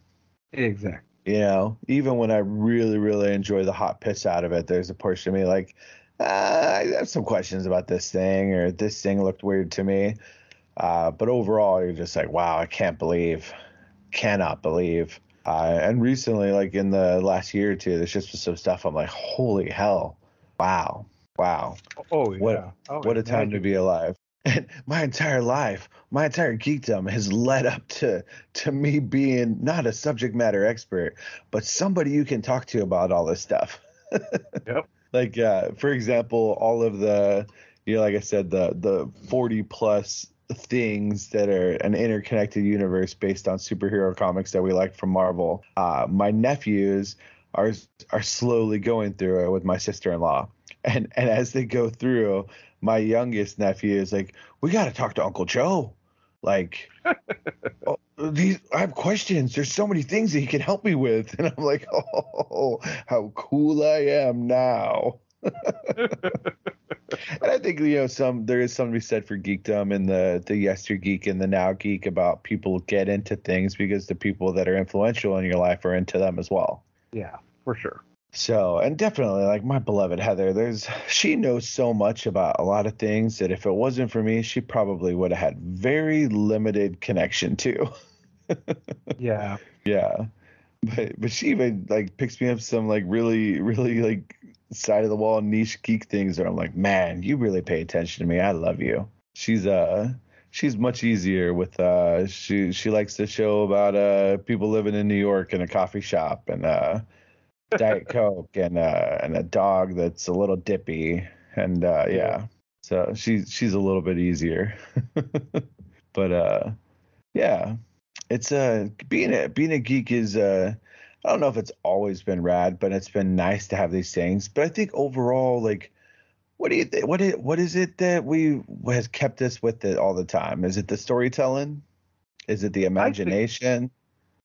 exactly You know, even when I really, really enjoy the hot piss out of it, there's a portion of me like, uh, I have some questions about this thing, or this thing looked weird to me. Uh, but overall, you're just like, wow, I can't believe, cannot believe. Uh, and recently, like in the last year or two, there's just some stuff I'm like, holy hell, wow, wow, oh yeah What- Oh, what a time to be alive. And my entire life, my entire geekdom has led up to to me being not a subject matter expert, but somebody you can talk to about all this stuff. Yep. Like uh, for example, all of the you know, like I said, the the 40 plus things that are an interconnected universe based on superhero comics that we like from Marvel. Uh, my nephews are are slowly going through it with my sister-in-law. And and as they go through, my youngest nephew is like, "We got to talk to Uncle Joe." Like, oh, these I have questions. There's so many things that he can help me with, and I'm like, "Oh, how cool I am now." and I think you know some there is something to be said for geekdom and the the yester geek and the now geek about people get into things because the people that are influential in your life are into them as well. Yeah for sure So, and definitely like my beloved Heather, there's she knows so much about a lot of things that if it wasn't for me, she probably would have had very limited connection to. yeah yeah. But but she even like picks me up some like really really like side of the wall niche geek things where I'm like, "Man, you really pay attention to me. I love you." She's uh she's much easier with uh she she likes to show about uh people living in New York in a coffee shop and uh Diet Coke and uh, and a dog that's a little dippy and uh, yeah. So she's she's a little bit easier, but uh, yeah, it's uh being a being a geek is uh I don't know if it's always been rad, but it's been nice to have these things. But I think overall, like, what do you th- what is, what is it that we has kept us with it all the time? Is it the storytelling? Is it the imagination?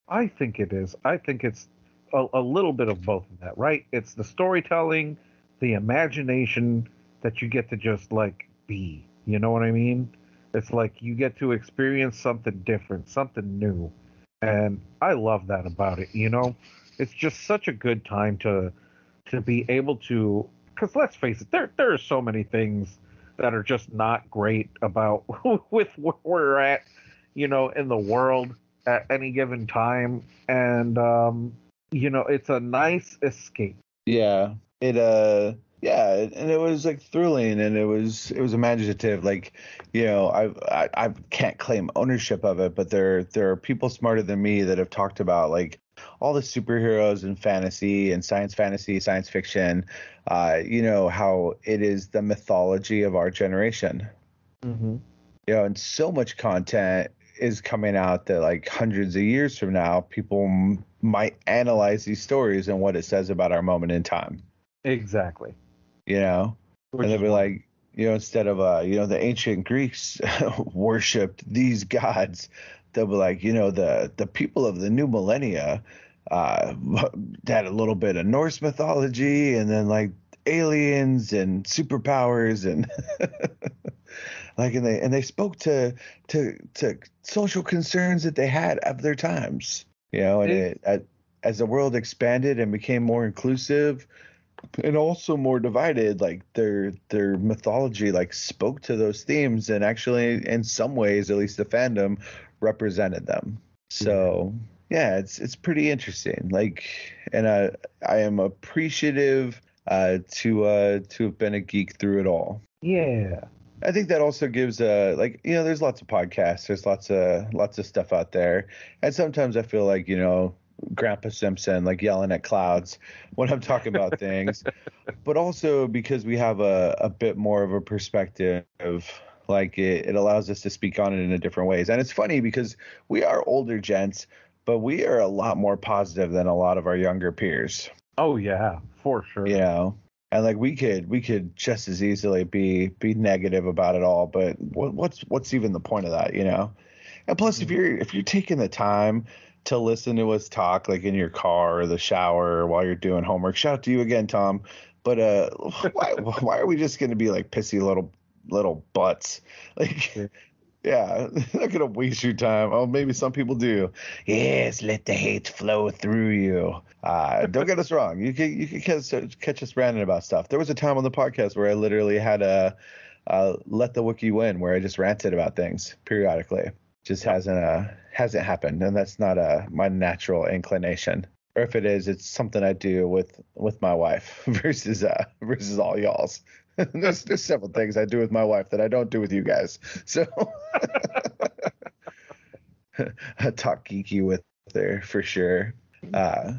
I think it is. I think it's a, a little bit of both of that, right? It's the storytelling, the imagination that you get to just like be. You know what I mean? It's like you get to experience something different, something new. And I love that about it, you know? It's just such a good time to to be able to because let's face it, there there are so many things that are just not great about with where we're at, you know, in the world at any given time, and um, you know, it's a nice escape. Yeah, it uh, yeah, and it was like thrilling, and it was it was imaginative. Like, you know, I I, I can't claim ownership of it, but there there are people smarter than me that have talked about like all the superheroes and fantasy and science fantasy, science fiction, uh, you know, how it is the mythology of our generation. Mm-hmm. You know, and so much content is coming out that like hundreds of years from now, people m- might analyze these stories and what it says about our moment in time. Exactly. You know, Which and they'll be like, you know, instead of uh, you know, the ancient Greeks worshipped these gods, they'll be like, you know, the the people of the new millennia uh had a little bit of Norse mythology and then like aliens and superpowers and like and they and they spoke to to to social concerns that they had of their times you know and It- it, as the world expanded and became more inclusive and also more divided like their their mythology like spoke to those themes and actually in some ways at least the fandom represented them. So yeah it's it's pretty interesting. Like and i i am appreciative uh to uh to have been a geek through it all. Yeah. I think that also gives uh like you know there's lots of podcasts there's lots of lots of stuff out there. And sometimes I feel like you know Grandpa Simpson like yelling at clouds when I'm talking about things. But also because we have a, a bit more of a perspective like it, it allows us to speak on it in a different ways. And it's funny because we are older gents but we are a lot more positive than a lot of our younger peers. Oh yeah, for sure. you know and like we could we could just as easily be be negative about it all but what, what's what's even the point of that you know? And plus if you're if you're taking the time to listen to us talk like in your car or the shower or while you're doing homework shout out to you again tom but uh why why are we just gonna be like pissy little little butts? Like Yeah. yeah not gonna waste your time oh maybe some people do yes let the hate flow through you uh, don't get us wrong. You can you can catch, catch us ranting about stuff. There was a time on the podcast where I literally had a let the wiki win, where I just ranted about things periodically. Just hasn't uh hasn't happened, and that's not uh, my natural inclination. Or if it is, it's something I do with with my wife versus uh versus all y'all's. there's there's several things I do with my wife that I don't do with you guys. So I talk geeky with her for sure. Uh,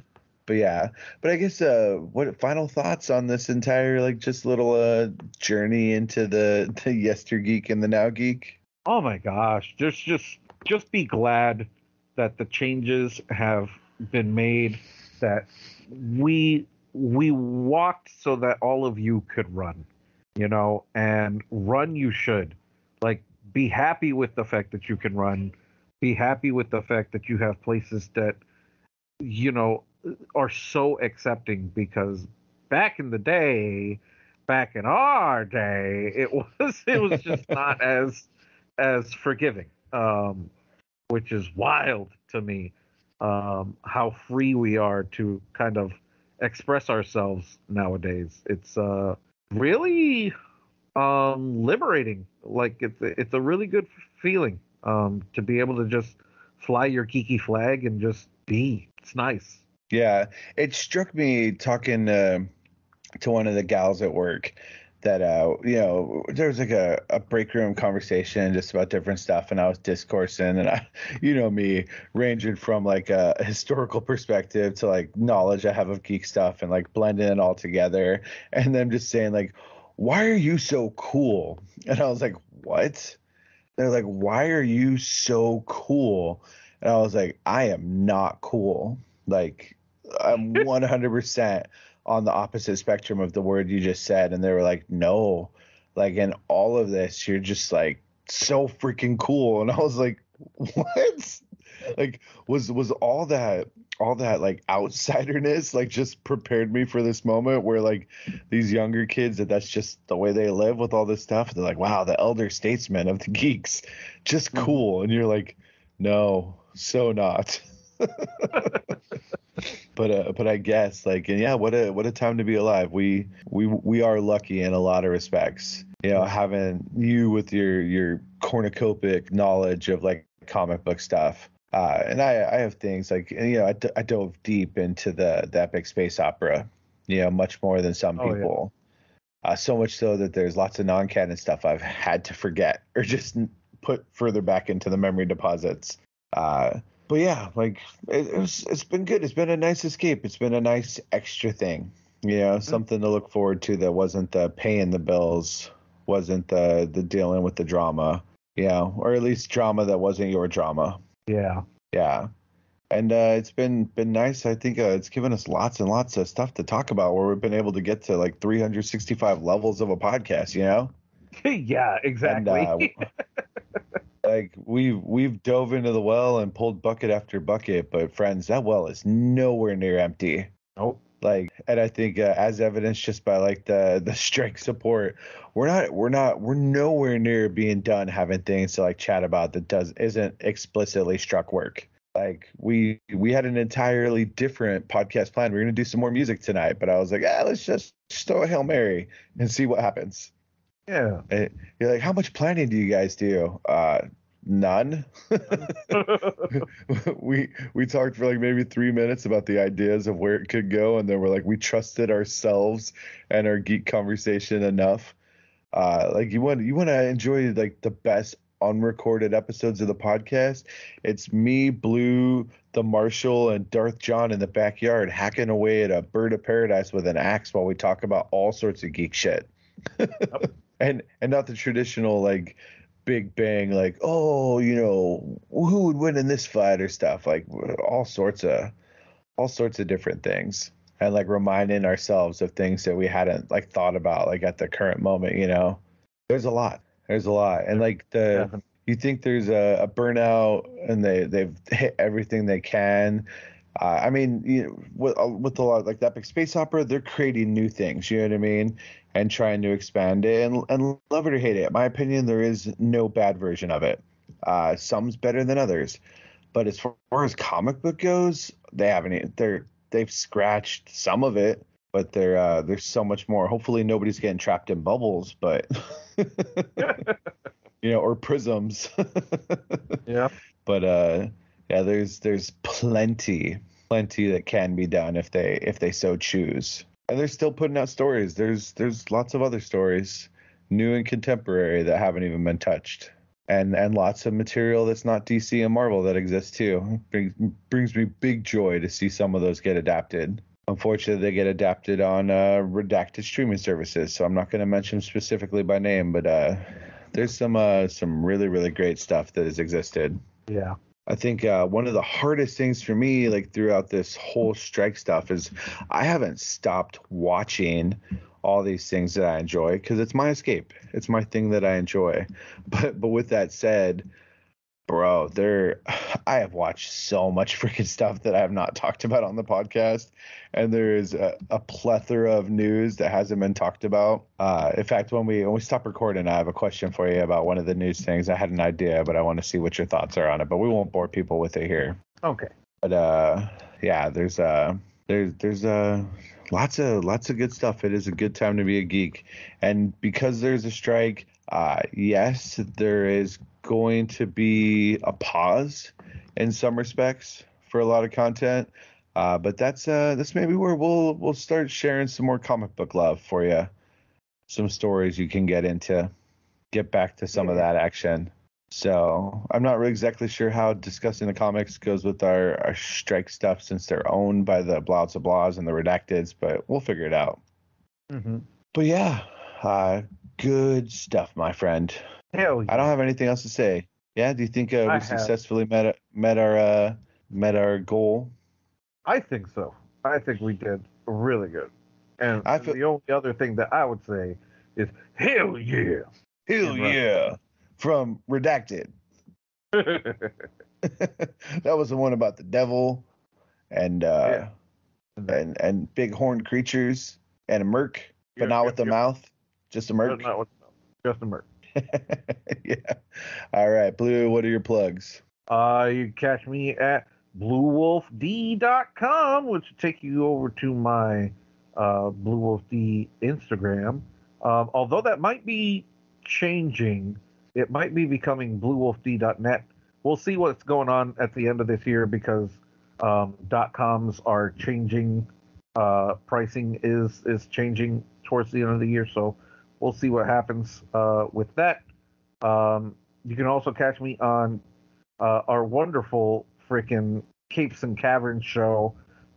but yeah, but I guess uh, what final thoughts on this entire like just little uh journey into the the yester geek and the now geek? Oh my gosh, just just just be glad that the changes have been made that we we walked so that all of you could run, you know, and run you should. Like be happy with the fact that you can run. Be happy with the fact that you have places that you know are so accepting because back in the day, back in our day, it was it was just not as as forgiving, um, which is wild to me. Um, how free we are to kind of express ourselves nowadays. It's uh, really um, liberating. Like it's it's a really good feeling um, to be able to just fly your geeky flag and just be. It's nice. Yeah, it struck me talking uh, to one of the gals at work that uh you know there was like a, a break room conversation just about different stuff and i was discoursing and i you know me ranging from like a historical perspective to like knowledge i have of geek stuff and like blending it all together and then just saying like why are you so cool? And i was like what? They're like why are you so cool? And i was like i am not cool. Like i'm 100% on the opposite spectrum of the word you just said and they were like no. Like in all of this you're just like so freaking cool. And i was like what? Like was was all that all that like outsiderness like just prepared me for this moment where like these younger kids that that's just the way they live with all this stuff they're like wow the elder statesman of the geeks just Mhm. cool. And you're like no so not but uh, but I guess like and yeah, what a what a time to be alive. We we we are lucky in a lot of respects. You know, having you with your your cornucopic knowledge of like comic book stuff. Uh, and I I have things like you know I, d- I dove deep into the the epic space opera, you know, much more than some Oh, yeah. people. Uh, so much so that there's lots of non-canon stuff I've had to forget or just put further back into the memory deposits. Uh, but yeah, like it, it was, it's been good. It's been a nice escape. It's been a nice extra thing, you know, something to look forward to that wasn't the paying the bills, wasn't the the dealing with the drama, you know, or at least drama that wasn't your drama. Yeah. Yeah. And uh, it's been been nice. I think uh, it's given us lots and lots of stuff to talk about where we've been able to get to like 365 levels of a podcast, you know? yeah, exactly. And, uh, like we've we've dove into the well and pulled bucket after bucket, but friends, that well is nowhere near empty. nope. Like, and I think uh, as evidenced just by like the the strike support, we're not we're not we're nowhere near being done having things to like chat about that does isn't explicitly struck work. Like we we had an entirely different podcast plan. We are gonna do some more music tonight, but I was like, ah, let's just, just throw a hail mary and see what happens. Yeah. And you're like, how much planning do you guys do? Uh, none. we we talked for like maybe three minutes about the ideas of where it could go, and then we're like, we trusted ourselves and our geek conversation enough. Uh, like you want you want to enjoy like the best unrecorded episodes of the podcast. It's me, Blue, the Marshall, and Darth John in the backyard hacking away at a bird of paradise with an axe while we talk about all sorts of geek shit. and and not the traditional like big bang like oh you know who would win in this fight or stuff like all sorts of all sorts of different things. And like reminding ourselves of things that we hadn't like thought about like at the current moment you know? There's a lot. There's a lot. And like the Definitely. you think there's a, a burnout and they they've hit everything they can uh, I mean, you know, with uh, with a lot like the Epic Space Opera, they're creating new things. You know what I mean? And trying to expand it. And and love it or hate it, in my opinion, there is no bad version of it. Uh, some's better than others, but as far as comic book goes, they haven't. They're they've scratched some of it, but there uh, there's so much more. Hopefully, nobody's getting trapped in bubbles, but you know, or prisms. Yeah. but uh yeah there's there's plenty plenty that can be done if they if they so choose. And they're still putting out stories. There's there's lots of other stories new and contemporary that haven't even been touched. And and lots of material that's not dc and marvel that exists too. Brings, brings me big joy to see some of those get adapted. Unfortunately they get adapted on uh redacted streaming services so i'm not going to mention specifically by name but uh there's some uh some really really great stuff that has existed. Yeah. I think uh, one of the hardest things for me, like throughout this whole strike stuff, is I haven't stopped watching all these things that I enjoy because it's my escape. It's my thing that I enjoy. But but with that said, bro, there I have watched so much freaking stuff that I have not talked about on the podcast, and there is a, a plethora of news that hasn't been talked about. Uh, in fact, when we when we stop recording, I have a question for you about one of the news things. I had an idea, but I want to see what your thoughts are on it. But we won't bore people with it here. Okay. But uh, yeah, there's uh, there's there's uh, lots of lots of good stuff. It is a good time to be a geek, and because there's a strike, uh, yes, there is going to be a pause in some respects for a lot of content. Uh, but that's uh, that's maybe where we'll we'll start sharing some more comic book love for you, some stories you can get into, get back to some of that action. So I'm not really exactly sure how discussing the comics goes with our, our strike stuff since they're owned by the Blouse of Blahs and the Redacteds, but we'll figure it out. hmm But yeah, uh, good stuff, my friend. Hell yeah. I don't have anything else to say. Yeah, do you think uh, we successfully met met our uh, met our goal? I think so. I think we did really good. And I feel- the only other thing that I would say is hell yeah. Hell Yeah. From Redacted. that was the one about the devil and uh, and and big horned creatures and a merc, but Yep, not with the yep. mouth, just a merc. Not with- Just a merc. yeah. All right, Blue. What are your plugs? Uh, you can catch me at bluewolfd.com, which will take you over to my uh, Blue Wolf D Instagram. Um, although that might be changing, it might be becoming bluewolfd.net. We'll see what's going on at the end of this year because um, .coms are changing. Uh, pricing is is changing towards the end of the year, so we'll see what happens uh, with that. Um, you can also catch me on uh, our wonderful freaking Capes and Caverns show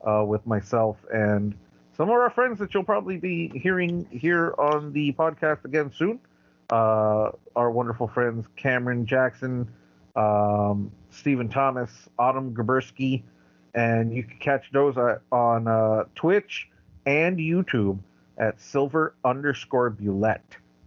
uh, with myself and some of our friends that you'll probably be hearing here on the podcast again soon. Uh, our wonderful friends Cameron Jackson, um, Stephen Thomas, Autumn Gabersky, and you can catch those on uh, Twitch and YouTube at silver underscore bulette.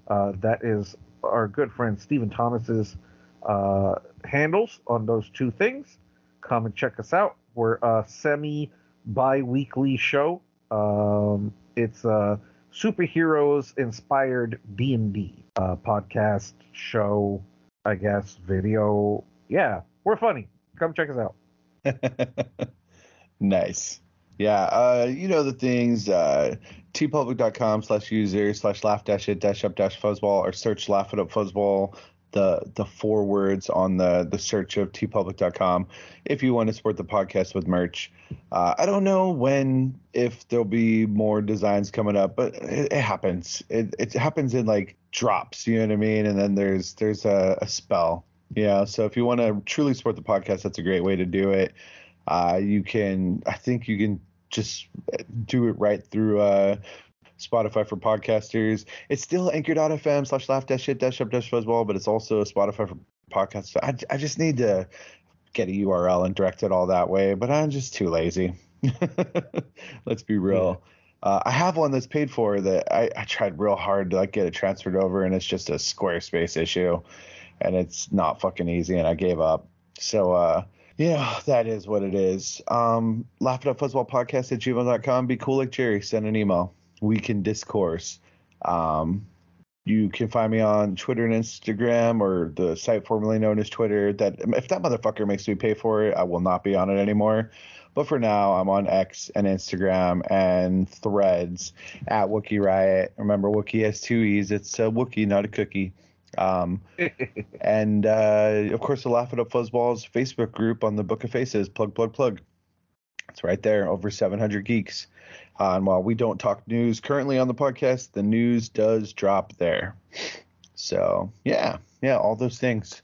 Uh, that is our good friend Stephen Thomas's uh, handles on those two things. Come and check us out. We're a semi bi weekly show. Um, it's a superheroes inspired D&D uh, podcast show, I guess, video. Yeah, we're funny. Come check us out. nice. Yeah, uh, you know the things. Uh, teepublic.com slash user slash laugh dash it dash up dash fuzzball or search laugh it up fuzzball the the four words on the the search of teepublic.com if you want to support the podcast with merch. Uh, I don't know when if there'll be more designs coming up, but it, it, happens. It it happens in like drops, you know what I mean? And then there's there's a, a spell. Yeah. So if you want to truly support the podcast, that's a great way to do it. Uh, you can, I think you can just do it right through uh, Spotify for podcasters. It's still anchor.fm slash laugh dash shit dash up dash fuzzball, but it's also Spotify for podcasts. I, I just need to get a URL and direct it all that way, but I'm just too lazy. Let's be real. Yeah. Uh, I have one that's paid for that I, I tried real hard to like get it transferred over, and it's just a Squarespace issue, and it's not fucking easy, and I gave up. So uh, yeah, that is what it is. Um, laugh it up fuzzball podcast at gmail.com. Be cool like Jerry. Send an email. We can discourse. Um, you can find me on Twitter and Instagram or the site formerly known as Twitter. That if that motherfucker makes me pay for it, I will not be on it anymore. But for now, I'm on X and Instagram and Threads at Wookiee Riot. Remember, Wookiee has two E's. It's a Wookiee, not a cookie. Um, and uh, of course, the Laugh It Up Fuzzballs Facebook group on the Book of Faces. Plug, plug, plug. It's right there, over 700 geeks. Uh, and while we don't talk news currently on the podcast, the news does drop there. So yeah, yeah, all those things.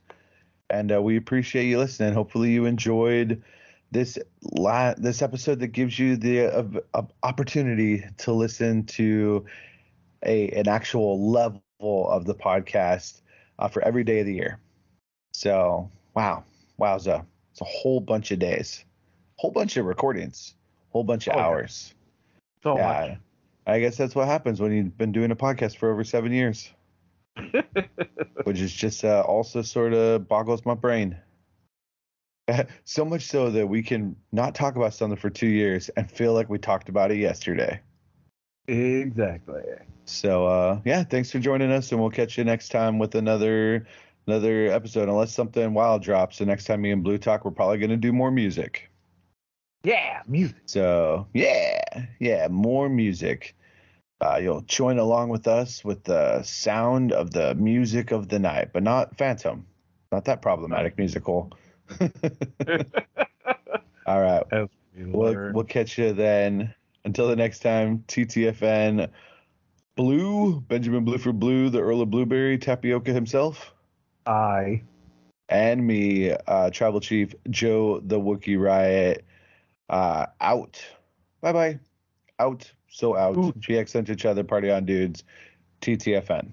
And uh, we appreciate you listening. Hopefully, you enjoyed this la- this episode that gives you the uh, opportunity to listen to a an actual level of the podcast uh, for every day of the year. So, wow, wowza. It's a whole bunch of days, whole bunch of recordings, whole bunch of oh, hours. So yeah, much. I guess that's what happens when you've been doing a podcast for over seven years. Which is just uh, also sort of boggles my brain. so much so that we can not talk about something for two years and feel like we talked about it yesterday. Exactly. So uh, yeah, thanks for joining us, and we'll catch you next time with another another episode. Unless something wild drops, the next time me and Blue talk, we're probably gonna do more music. Yeah, music. So yeah, yeah, more music. Uh, you'll join along with us with the sound of the music of the night, but not Phantom, not that problematic musical. All right, we'll, we'll catch you then. Until the next time, TTFN. Blue, Benjamin Blueford Blue, the Earl of Blueberry, Tapioca himself. I. And me, uh, Tribal Chief Joe the Wookiee Riot. Uh, out. Bye bye. Out. So out. Ooh. GX sent each other. Party on dudes. TTFN.